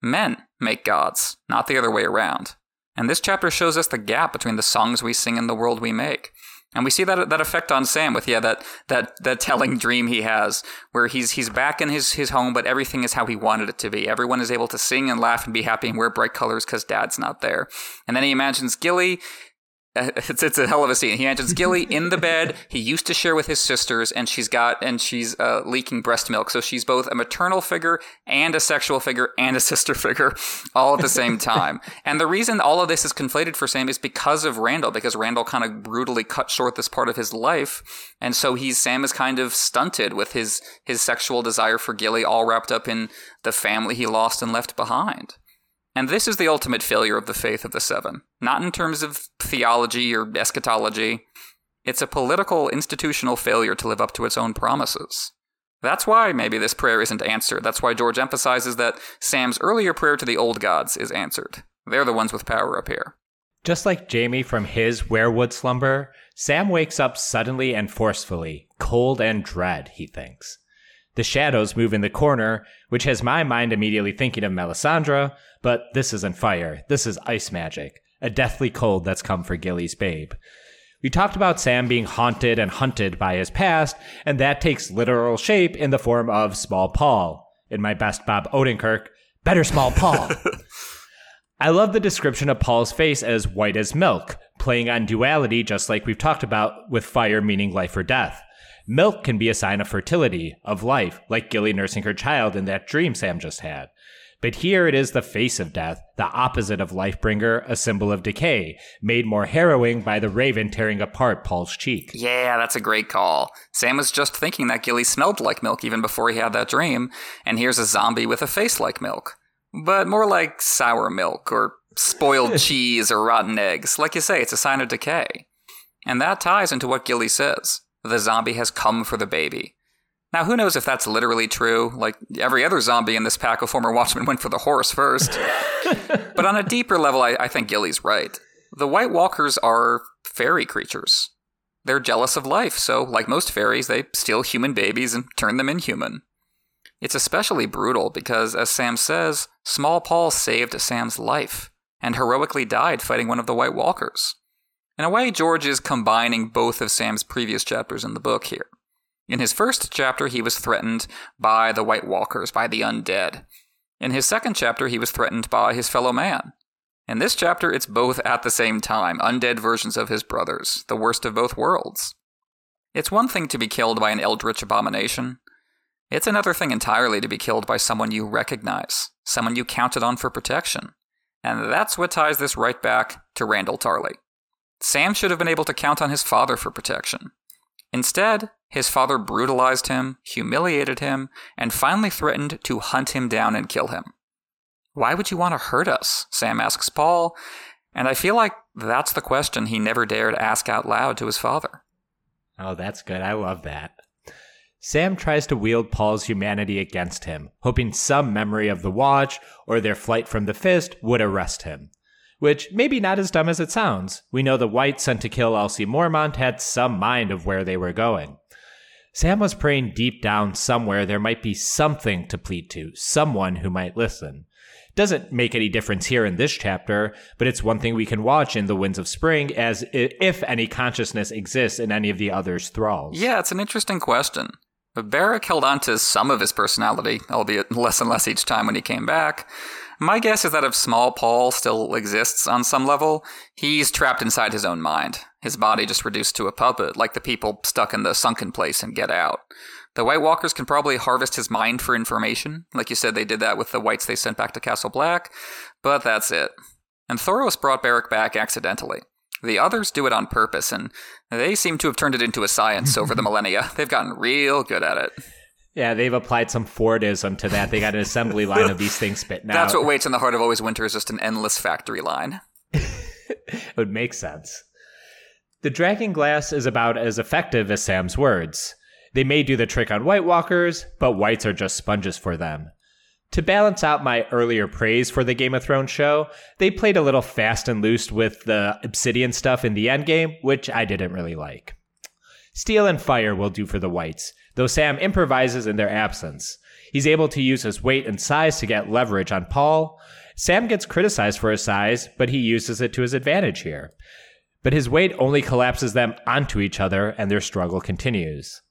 Men make gods, not the other way around. And this chapter shows us the gap between the songs we sing and the world we make. And we see that that effect on Sam with yeah that that that telling dream he has where he's he's back in his his home but everything is how he wanted it to be. Everyone is able to sing and laugh and be happy and wear bright colors cuz dad's not there. And then he imagines Gilly it's it's a hell of a scene. He mentions Gilly in the bed. He used to share with his sisters, and she's got and she's uh, leaking breast milk. So she's both a maternal figure and a sexual figure and a sister figure, all at the same time. and the reason all of this is conflated for Sam is because of Randyll, because Randyll kind of brutally cut short this part of his life, and so he's Sam is kind of stunted with his his sexual desire for Gilly, all wrapped up in the family he lost and left behind. And this is the ultimate failure of the faith of the seven, not in terms of theology or eschatology. It's a political, institutional failure to live up to its own promises. That's why maybe this prayer isn't answered. That's why George emphasizes that Sam's earlier prayer to the old gods is answered. They're the ones with power up here. Just like Jaime from his weirwood slumber, Sam wakes up suddenly and forcefully, cold and dread, he thinks. The shadows move in the corner, which has my mind immediately thinking of Melisandre, but this isn't fire. This is ice magic, a deathly cold that's come for Gilly's babe. We talked about Sam being haunted and hunted by his past, and that takes literal shape in the form of Small Paul. In my best Bob Odenkirk, better Small Paul. I love the description of Paul's face as white as milk, playing on duality just like we've talked about with fire meaning life or death. Milk can be a sign of fertility, of life, like Gilly nursing her child in that dream Sam just had. But here it is the face of death, the opposite of Lifebringer, a symbol of decay, made more harrowing by the raven tearing apart Paul's cheek. Yeah, that's a great call. Sam was just thinking that Gilly smelled like milk even before he had that dream, and here's a zombie with a face like milk. But more like sour milk or spoiled cheese or rotten eggs. Like you say, it's a sign of decay. And that ties into what Gilly says. The zombie has come for the baby. Now, who knows if that's literally true? Like every other zombie in this pack of former Watchmen went for the horse first. but on a deeper level, I, I think Gilly's right. The White Walkers are fairy creatures. They're jealous of life, so, like most fairies, they steal human babies and turn them inhuman. It's especially brutal because, as Sam says, Small Paul saved Sam's life and heroically died fighting one of the White Walkers. In a way, George is combining both of Sam's previous chapters in the book here. In his first chapter, he was threatened by the White Walkers, by the undead. In his second chapter, he was threatened by his fellow man. In this chapter, it's both at the same time undead versions of his brothers, the worst of both worlds. It's one thing to be killed by an eldritch abomination. It's another thing entirely to be killed by someone you recognize, someone you counted on for protection. And that's what ties this right back to Randyll Tarly. Sam should have been able to count on his father for protection. Instead, his father brutalized him, humiliated him, and finally threatened to hunt him down and kill him. Why would you want to hurt us? Sam asks Paul, and I feel like that's the question he never dared ask out loud to his father. Oh, that's good. I love that. Sam tries to wield Paul's humanity against him, hoping some memory of the watch or their flight from the fist would arrest him which maybe not as dumb as it sounds. We know the white sent to kill LC Mormont had some mind of where they were going. Sam was praying deep down somewhere there might be something to plead to, someone who might listen. Doesn't make any difference here in this chapter, but it's one thing we can watch in The Winds of Spring as if any consciousness exists in any of the others' thralls. Yeah, it's an interesting question. But Beric held on to some of his personality, albeit less and less each time when he came back. My guess is that if Small Paul still exists on some level, he's trapped inside his own mind. His body just reduced to a puppet, like the people stuck in the sunken place and get out. The White Walkers can probably harvest his mind for information. Like you said, they did that with the whites they sent back to Castle Black, but that's it. And Thoros brought Beric back accidentally. The others do it on purpose, and they seem to have turned it into a science over the millennia. They've gotten real good at it. Yeah, they've applied some Fordism to that. They got an assembly line of these things spitting out. That's what waits in the heart of always winter is just an endless factory line. it would make sense. The Dragon Glass is about as effective as Sam's words. They may do the trick on White Walkers, but whites are just sponges for them. To balance out my earlier praise for the Game of Thrones show, they played a little fast and loose with the obsidian stuff in the endgame, which I didn't really like. Steel and fire will do for the whites, though Sam improvises in their absence. He's able to use his weight and size to get leverage on Paul. Sam gets criticized for his size, but he uses it to his advantage here. But his weight only collapses them onto each other, and their struggle continues.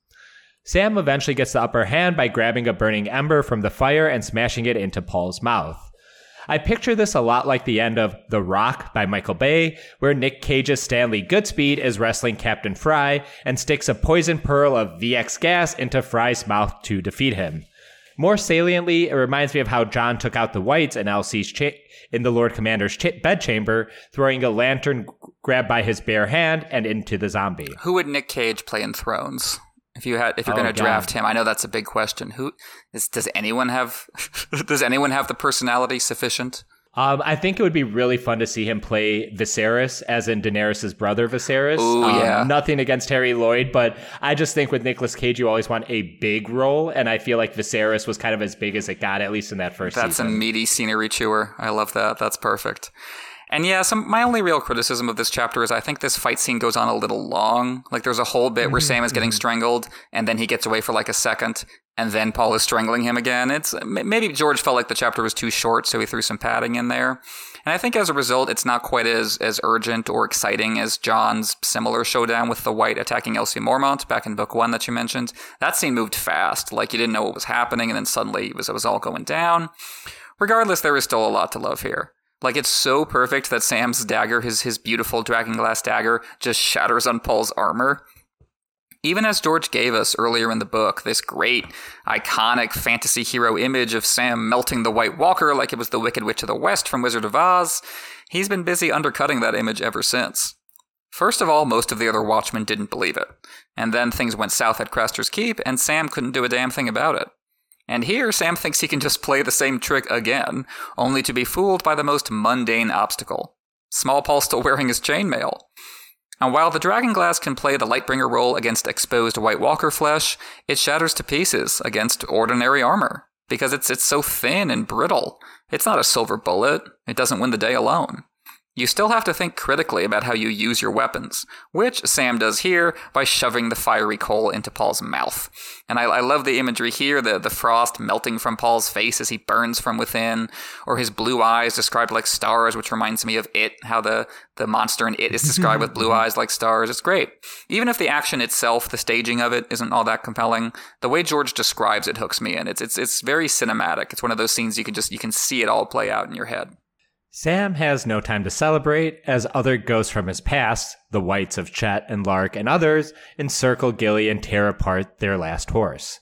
Sam eventually gets the upper hand by grabbing a burning ember from the fire and smashing it into Paul's mouth. I picture this a lot like the end of The Rock by Michael Bay, where Nick Cage's Stanley Goodspeed is wrestling Captain Fry and sticks a poison pearl of VX gas into Fry's mouth to defeat him. More saliently, it reminds me of how Jon took out the Whites in LC's cha- in the Lord Commander's ch- bedchamber, throwing a lantern grabbed by his bare hand and into the zombie. Who would Nick Cage play in Thrones? If you had, if you're oh, going to draft him, I know that's a big question. Who is? Does anyone have? does anyone have the personality sufficient? Um, I think it would be really fun to see him play Viserys, as in Daenerys' brother Viserys. Oh um, yeah. Nothing against Harry Lloyd, but I just think with Nicolas Cage, you always want a big role, and I feel like Viserys was kind of as big as it got, at least in that first. That's season. a meaty scenery chewer. I love that. That's perfect. And yeah, some my only real criticism of this chapter is I think this fight scene goes on a little long. Like there's a whole bit where Sam is getting mm-hmm. strangled, and then he gets away for like a second, and then Paul is strangling him again. It's maybe George felt like the chapter was too short, so he threw some padding in there. And I think as a result, it's not quite as as urgent or exciting as Jon's similar showdown with the White attacking LC Mormont back in book one that you mentioned. That scene moved fast, like you didn't know what was happening, and then suddenly it was, it was all going down. Regardless, there is still a lot to love here. Like it's so perfect that Sam's dagger, his his beautiful dragon glass dagger, just shatters on Paul's armor. Even as George gave us earlier in the book, this great, iconic fantasy hero image of Sam melting the White Walker like it was the Wicked Witch of the West from Wizard of Oz, he's been busy undercutting that image ever since. First of all, most of the other Watchmen didn't believe it. And then things went south at Craster's Keep, and Sam couldn't do a damn thing about it. And here, Sam thinks he can just play the same trick again, only to be fooled by the most mundane obstacle. Small Paul still wearing his chainmail. And while the Dragon Glass can play the Lightbringer role against exposed White Walker flesh, it shatters to pieces against ordinary armor because it's it's so thin and brittle. It's not a silver bullet. It doesn't win the day alone. You still have to think critically about how you use your weapons, which Sam does here by shoving the fiery coal into Paul's mouth. And I, I, love the imagery here the, the frost melting from Paul's face as he burns from within, or his blue eyes described like stars, which reminds me of It, how the, the monster in It is described with blue eyes like stars. It's great. Even if the action itself, the staging of it, isn't all that compelling, the way George describes it hooks me in. It's, it's, it's very cinematic. It's one of those scenes you can just, you can see it all play out in your head. Sam has no time to celebrate as other ghosts from his past, the Whites of Chet and Lark and others, encircle Gilly and tear apart their last horse.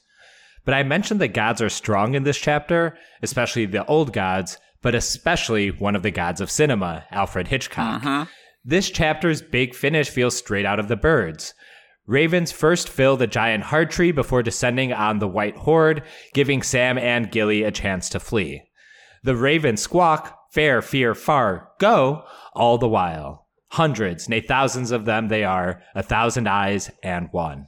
But I mentioned the gods are strong in this chapter, especially the old gods, but especially one of the gods of cinema, Alfred Hitchcock. Uh-huh. This chapter's big finish feels straight out of the birds. Ravens first fill the giant heart tree before descending on the white horde, giving Sam and Gilly a chance to flee. The ravens squawk, fair, fear, far, go, all the while. Hundreds, nay, thousands of them they are, a thousand eyes and one.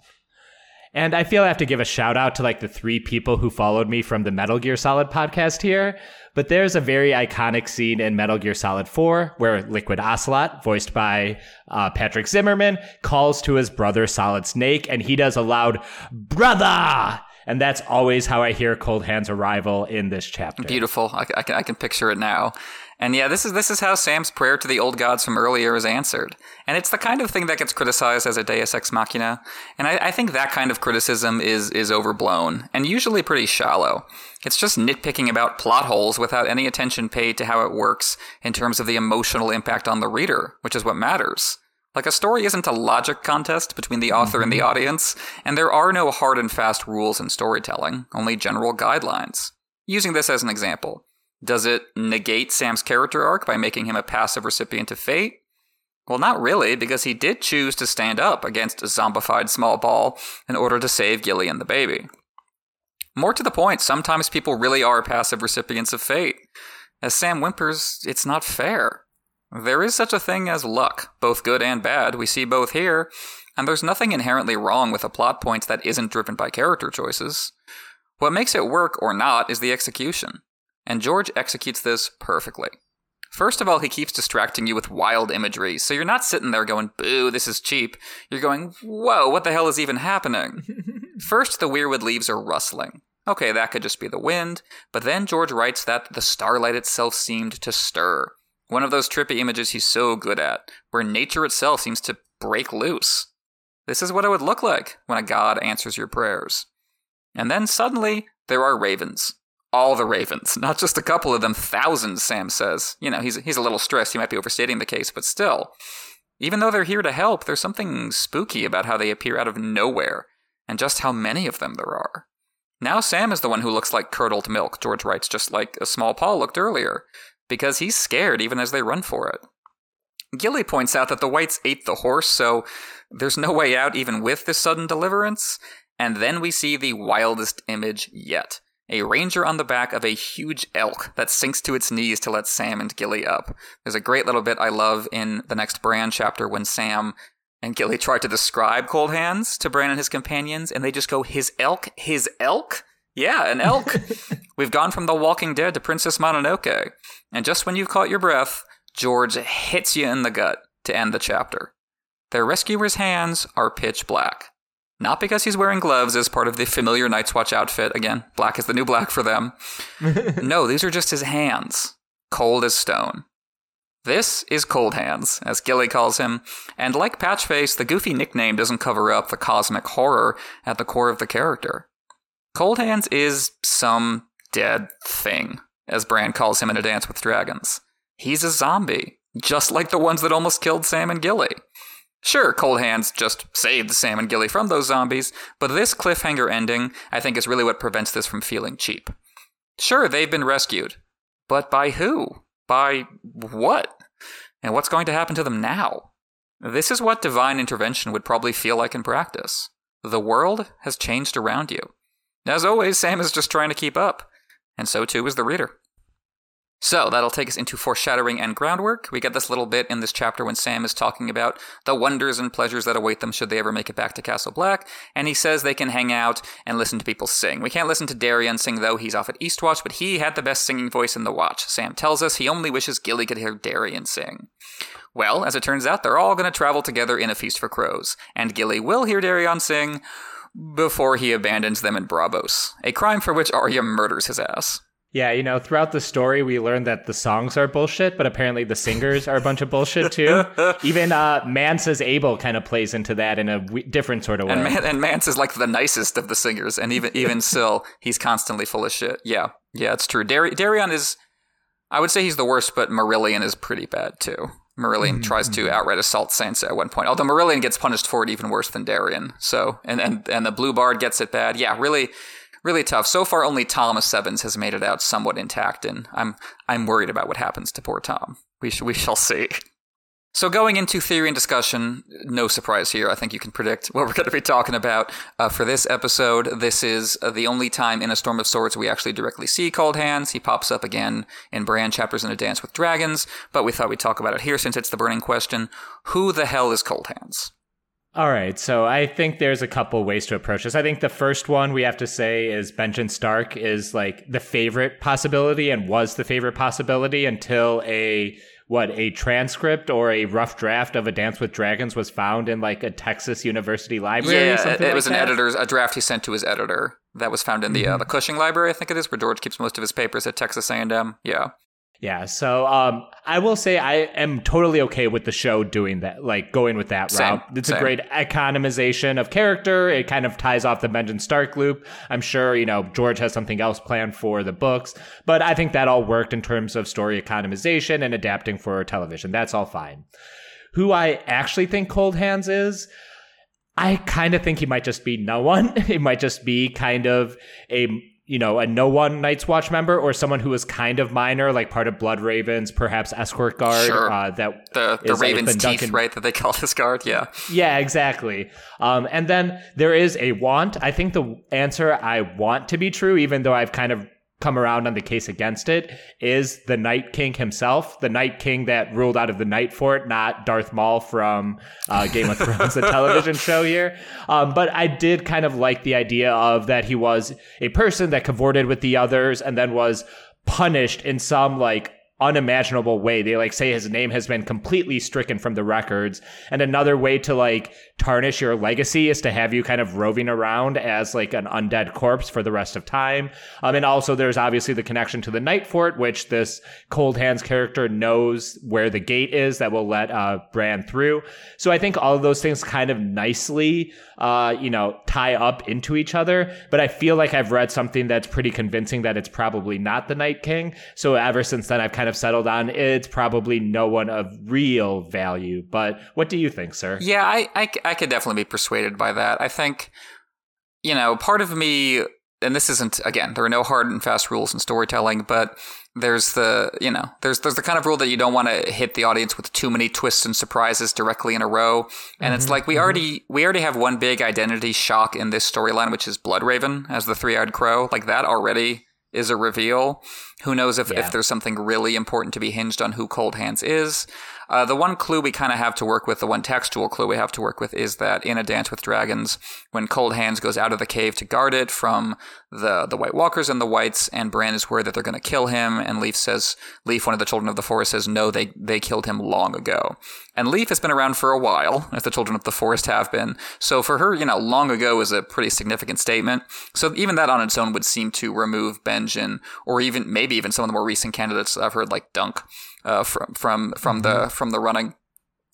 And I feel I have to give a shout out to like the three people who followed me from the Metal Gear Solid podcast here. But there's a very iconic scene in Metal Gear Solid 4 where Liquid Ocelot, voiced by uh, Patric Zimmerman, calls to his brother Solid Snake and he does a loud, Brother! And that's always how I hear Cold Hand's arrival in this chapter. Beautiful. I, I, can, I can picture it now. And yeah, this is this is how Sam's prayer to the old gods from earlier is answered. And it's the kind of thing that gets criticized as a Deus ex machina. And I, I think that kind of criticism is is overblown and usually pretty shallow. It's just nitpicking about plot holes without any attention paid to how it works in terms of the emotional impact on the reader, which is what matters. Like a story isn't a logic contest between the author and the mm-hmm. audience, and there are no hard and fast rules in storytelling, only general guidelines. Using this as an example, does it negate Sam's character arc by making him a passive recipient of fate? Well, not really, because he did choose to stand up against a zombified Small Paul in order to save Gilly and the baby. More to the point, sometimes people really are passive recipients of fate. As Sam whimpers, it's not fair. There is such a thing as luck, both good and bad. We see both here, and there's nothing inherently wrong with a plot point that isn't driven by character choices. What makes it work or not is the execution, and George executes this perfectly. First of all, he keeps distracting you with wild imagery, so you're not sitting there going, boo, this is cheap. You're going, whoa, what the hell is even happening? First, the weirwood leaves are rustling. Okay, that could just be the wind, but then George writes that the starlight itself seemed to stir. One of those trippy images he's so good at, where nature itself seems to break loose. This is what it would look like when a god answers your prayers. And then suddenly, there are ravens. All the ravens, not just a couple of them, thousands, Sam says. You know, he's, he's a little stressed, he might be overstating the case, but still. Even though they're here to help, there's something spooky about how they appear out of nowhere, and just how many of them there are. Now Sam is the one who looks like curdled milk, George writes, just like a small Paul looked earlier because he's scared even as they run for it. Gilly points out that the whites ate the horse, so there's no way out even with this sudden deliverance. And then we see the wildest image yet a ranger on the back of a huge elk that sinks to its knees to let Sam and Gilly up. There's a great little bit I love in the next Bran chapter when Sam and Gilly try to describe Cold Hands to Bran and his companions, and they just go, His elk? His elk? Yeah, an elk. We've gone from The Walking Dead to Princess Mononoke. And just when you've caught your breath, George hits you in the gut to end the chapter. Their rescuer's hands are pitch black. Not because he's wearing gloves as part of the familiar Night's Watch outfit. Again, black is the new black for them. no, these are just his hands, cold as stone. This is Cold Hands, as Gilly calls him, and like Patchface, the goofy nickname doesn't cover up the cosmic horror at the core of the character. Cold Hands is some dead thing, as Bran calls him in A Dance with Dragons. He's a zombie, just like the ones that almost killed Sam and Gilly. Sure, Cold Hands just saved Sam and Gilly from those zombies, but this cliffhanger ending, I think, is really what prevents this from feeling cheap. Sure, they've been rescued, but by who? By what? And what's going to happen to them now? This is what divine intervention would probably feel like in practice. The world has changed around you. As always, Sam is just trying to keep up, and so too is the reader. So that'll take us into foreshadowing and groundwork. We get this little bit in this chapter when Sam is talking about the wonders and pleasures that await them should they ever make it back to Castle Black, and he says they can hang out and listen to people sing. We can't listen to Dareon sing though, he's off at Eastwatch, but he had the best singing voice in the watch. Sam tells us he only wishes Gilly could hear Dareon sing. Well, as it turns out, they're all going to travel together in a feast for crows, and Gilly will hear Dareon sing before he abandons them in Braavos, a crime for which Arya murders his ass. Yeah, you know, throughout the story, we learned that the songs are bullshit, but apparently the singers are a bunch of bullshit too. Even uh, Mance's Abel kind of plays into that in a w- different sort of way. And, Man- and Mance is like the nicest of the singers, and even even still, he's constantly full of shit. Yeah, yeah, it's true. Dar- Dareon is, I would say he's the worst, but Marillion is pretty bad too. Marillion mm-hmm. tries to outright assault Sansa at one point, although Marillion gets punished for it even worse than Dareon. So, and and and the Blue Bard gets it bad. Yeah, really really tough. So far, only Thomas Evans has made it out somewhat intact, and I'm I'm worried about what happens to poor Tom. We sh- we shall see. So, going into theory and discussion, no surprise here. I think you can predict what we're going to be talking about uh, for this episode. This is uh, the only time in A Storm of Swords we actually directly see Cold Hands. He pops up again in Bran chapters in A Dance with Dragons, but we thought we'd talk about it here since it's the burning question. Who the hell is Cold Hands? All right, so I think there's a couple ways to approach this. I think the first one we have to say is Benjamin Stark is like the favorite possibility and was the favorite possibility until a what a transcript or a rough draft of a Dance with Dragons was found in like a Texas University library. Yeah, it, it like was that. an editor's a draft he sent to his editor that was found in the mm-hmm. uh, the Cushing Library, I think it is, where George keeps most of his papers at Texas A&M. Yeah. Yeah, so um, I will say I am totally okay with the show doing that, like going with that Same. route. It's Same. a great economization of character. It kind of ties off the Benjen Stark loop. I'm sure you know George has something else planned for the books, but I think that all worked in terms of story economization and adapting for television. That's all fine. Who I actually think Cold Hands is. I kind of think he might just be no one. It might just be kind of a you know, a no one Night's Watch member or someone who is kind of minor, like part of Bloodraven's, perhaps escort guard. Sure. Uh, that the the Raven's teeth, right? That they call this guard. Yeah. Yeah, exactly. Um, and then there is a want. I think the answer I want to be true, even though I've kind of come around on the case against it is the Night King himself, the Night King that ruled out of the Night Fort, not Darth Maul from uh, Game of Thrones, the television show here. Um, but I did kind of like the idea of that he was a person that cavorted with the others and then was punished in some like unimaginable way. They like say his name has been completely stricken from the records. And another way to like tarnish your legacy is to have you kind of roving around as like an undead corpse for the rest of time. Um, and also there's obviously the connection to the Night Fort, which this Cold Hands character knows where the gate is that will let uh, Bran through. So I think all of those things kind of nicely, uh, you know, tie up into each other. But I feel like I've read something that's pretty convincing that it's probably not the Night King. So ever since then, I've kind of settled on it's probably no one of real value. But what do you think, sir? Yeah, I, I, I could definitely be persuaded by that. I think, you know, part of me, and this isn't, again, there are no hard and fast rules in storytelling, but there's the you know there's there's the kind of rule that you don't want to hit the audience with too many twists and surprises directly in a row and mm-hmm, it's like we mm-hmm. already we already have one big identity shock in this storyline which is bloodraven as the three-eyed crow like that already is a reveal. Who knows if, yeah. if there's something really important to be hinged on who Cold Hands is. Uh, the one clue we kind of have to work with, the one textual clue we have to work with, is that in A Dance with Dragons, when Cold Hands goes out of the cave to guard it from the the White Walkers and the Whites, and Bran is worried that they're going to kill him, and Leaf says, Leaf, one of the Children of the Forest, says, no, they they killed him long ago. And Leaf has been around for a while, as the Children of the Forest have been. So for her, you know, long ago is a pretty significant statement. So even that on its own would seem to remove Benjen, or even maybe even some of the more recent candidates I've heard, like Dunk uh, from from from mm-hmm. the from the running.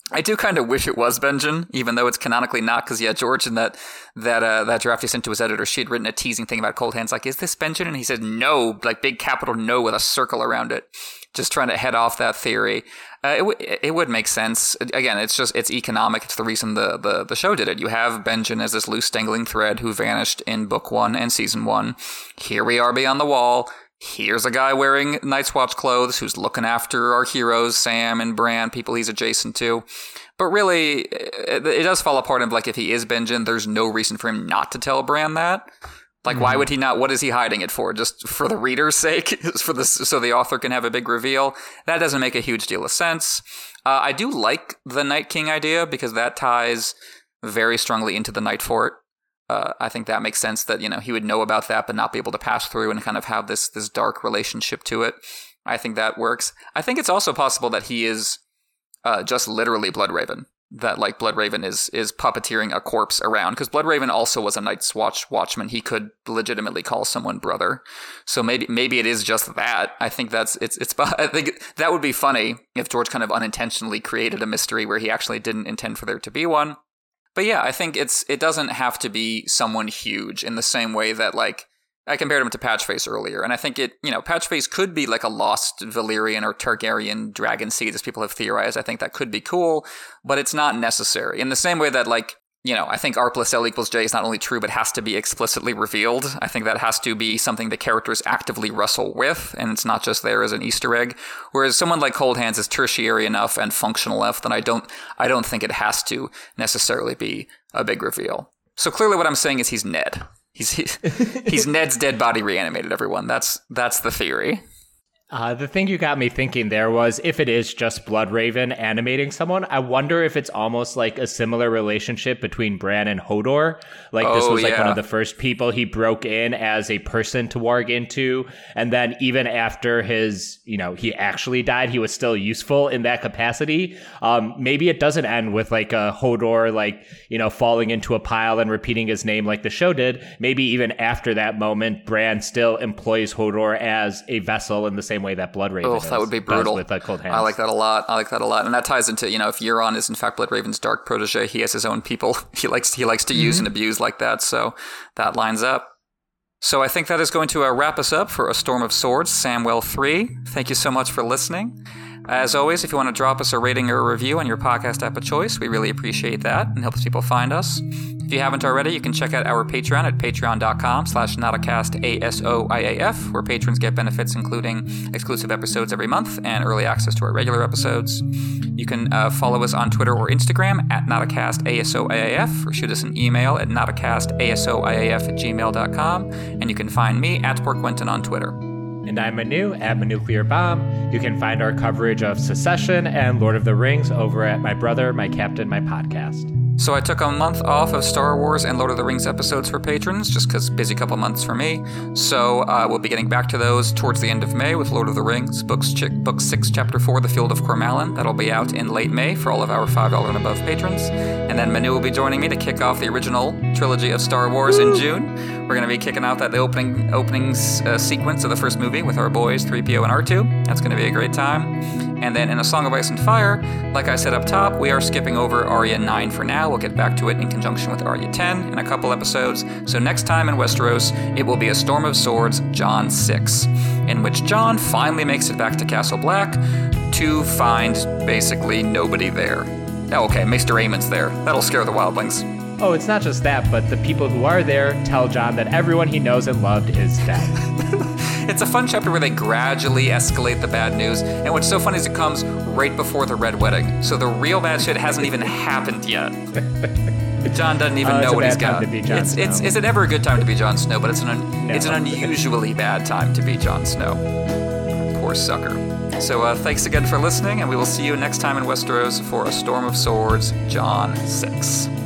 I do kind of wish it was Benjen, even though it's canonically not. Because yeah, George in that that uh, that draft he sent to his editor, she had written a teasing thing about Cold Hands, like, "Is this Benjen?" And he said, "No," like big capital No with a circle around it, just trying to head off that theory. Uh, it w- it would make sense. Again, it's just it's economic. It's the reason the the, the show did it. You have Benjen as this loose dangling thread who vanished in book one and season one. Here we are beyond the wall here's a guy wearing Night's Watch clothes who's looking after our heroes, Sam and Bran, people he's adjacent to. But really, it, it does fall apart of like if he is Benjen, there's no reason for him not to tell Bran that. Like, mm-hmm. why would he not? What is he hiding it for? Just for the reader's sake, for this, so the author can have a big reveal. That doesn't make a huge deal of sense. Uh, I do like the Night King idea because that ties very strongly into the Night Fort uh, I think that makes sense that you know he would know about that but not be able to pass through and kind of have this this dark relationship to it. I think that works. I think it's also possible that he is uh, just literally Bloodraven. That like Bloodraven is is puppeteering a corpse around because Bloodraven also was a Night's Watch watchman. He could legitimately call someone brother. So maybe maybe it is just that. I think that's it's it's. I think that would be funny if George kind of unintentionally created a mystery where he actually didn't intend for there to be one. But yeah, I think it's it doesn't have to be someone huge in the same way that like I compared him to Patchface earlier, and I think it you know Patchface could be like a lost Valyrian or Targaryen dragon seed, as people have theorized. I think that could be cool, but it's not necessary. In the same way that like you know, I think R plus L equals J is not only true, but has to be explicitly revealed. I think that has to be something the characters actively wrestle with, and it's not just there as an Easter egg. Whereas someone like Coldhands is tertiary enough and functional enough that I don't, I don't think it has to necessarily be a big reveal. So clearly, what I'm saying is he's Ned. He's he's, he's Ned's dead body reanimated. Everyone, that's that's the theory. Uh, the thing you got me thinking there was if it is just Bloodraven animating someone, I wonder if it's almost like a similar relationship between Bran and Hodor. Like oh, this was like yeah. one of the first people he broke in as a person to warg into. And then even after his, you know, he actually died, he was still useful in that capacity. Um, maybe it doesn't end with like a Hodor, like, you know, falling into a pile and repeating his name like the show did. Maybe even after that moment, Bran still employs Hodor as a vessel in the same same way that Bloodraven. Oh, that would be brutal. With uh, Coldhands. I like that a lot. I like that a lot, and that ties into you know if Euron is in fact Bloodraven's dark protege, he has his own people he likes he likes to mm-hmm. use and abuse like that. So that lines up. So I think that is going to uh, wrap us up for a Storm of Swords, Samwell three. Thank you so much for listening. As always, if you want to drop us a rating or a review on your podcast app of choice, we really appreciate that and helps people find us. If you haven't already, you can check out our Patreon at patreon.com slash notacast where patrons get benefits including exclusive episodes every month and early access to our regular episodes. You can uh, follow us on Twitter or Instagram at NotACastASOIAF or shoot us an email at NotACastASOIAF at gmail.com. And you can find me at PoorQuentyn on Twitter. And I'm Manu at Nuclear Bomb. You can find our coverage of Succession and Lord of the Rings over at My Brother, My Captain, My Podcast. So I took a month off of Star Wars and Lord of the Rings episodes for patrons, just because busy couple months for me. So uh, we'll be getting back to those towards the end of May with Lord of the Rings, books ch- book six, chapter four, The Field of Cormallen. That'll be out in late May for all of our five dollar and above patrons. And then Manu will be joining me to kick off the original trilogy of Star Wars Woo! in June. We're going to be kicking out that the opening opening uh, sequence of the first movie with our boys 3PO and R2. That's going to be a great time. And then in A Song of Ice and Fire, like I said up top, we are skipping over Arya 9 for now. We'll get back to it in conjunction with Arya 10 in a couple episodes. So next time in Westeros, it will be A Storm of Swords, Jon 6, in which Jon finally makes it back to Castle Black to find basically nobody there. Oh, okay, Maester Aemon's there. That'll scare the wildlings. Oh, it's not just that, but the people who are there tell Jon that everyone he knows and loved is dead. It's a fun chapter where they gradually escalate the bad news, and what's so funny is it comes right before the Red Wedding. So the real bad shit hasn't even happened yet. Jon doesn't even uh, know what he's got. It's, Snow. it's, is it ever a good time to be Jon Snow? But it's an un, no. it's an unusually bad time to be Jon Snow. Poor sucker. So uh, thanks again for listening, and we will see you next time in Westeros for A Storm of Swords, Jon 6.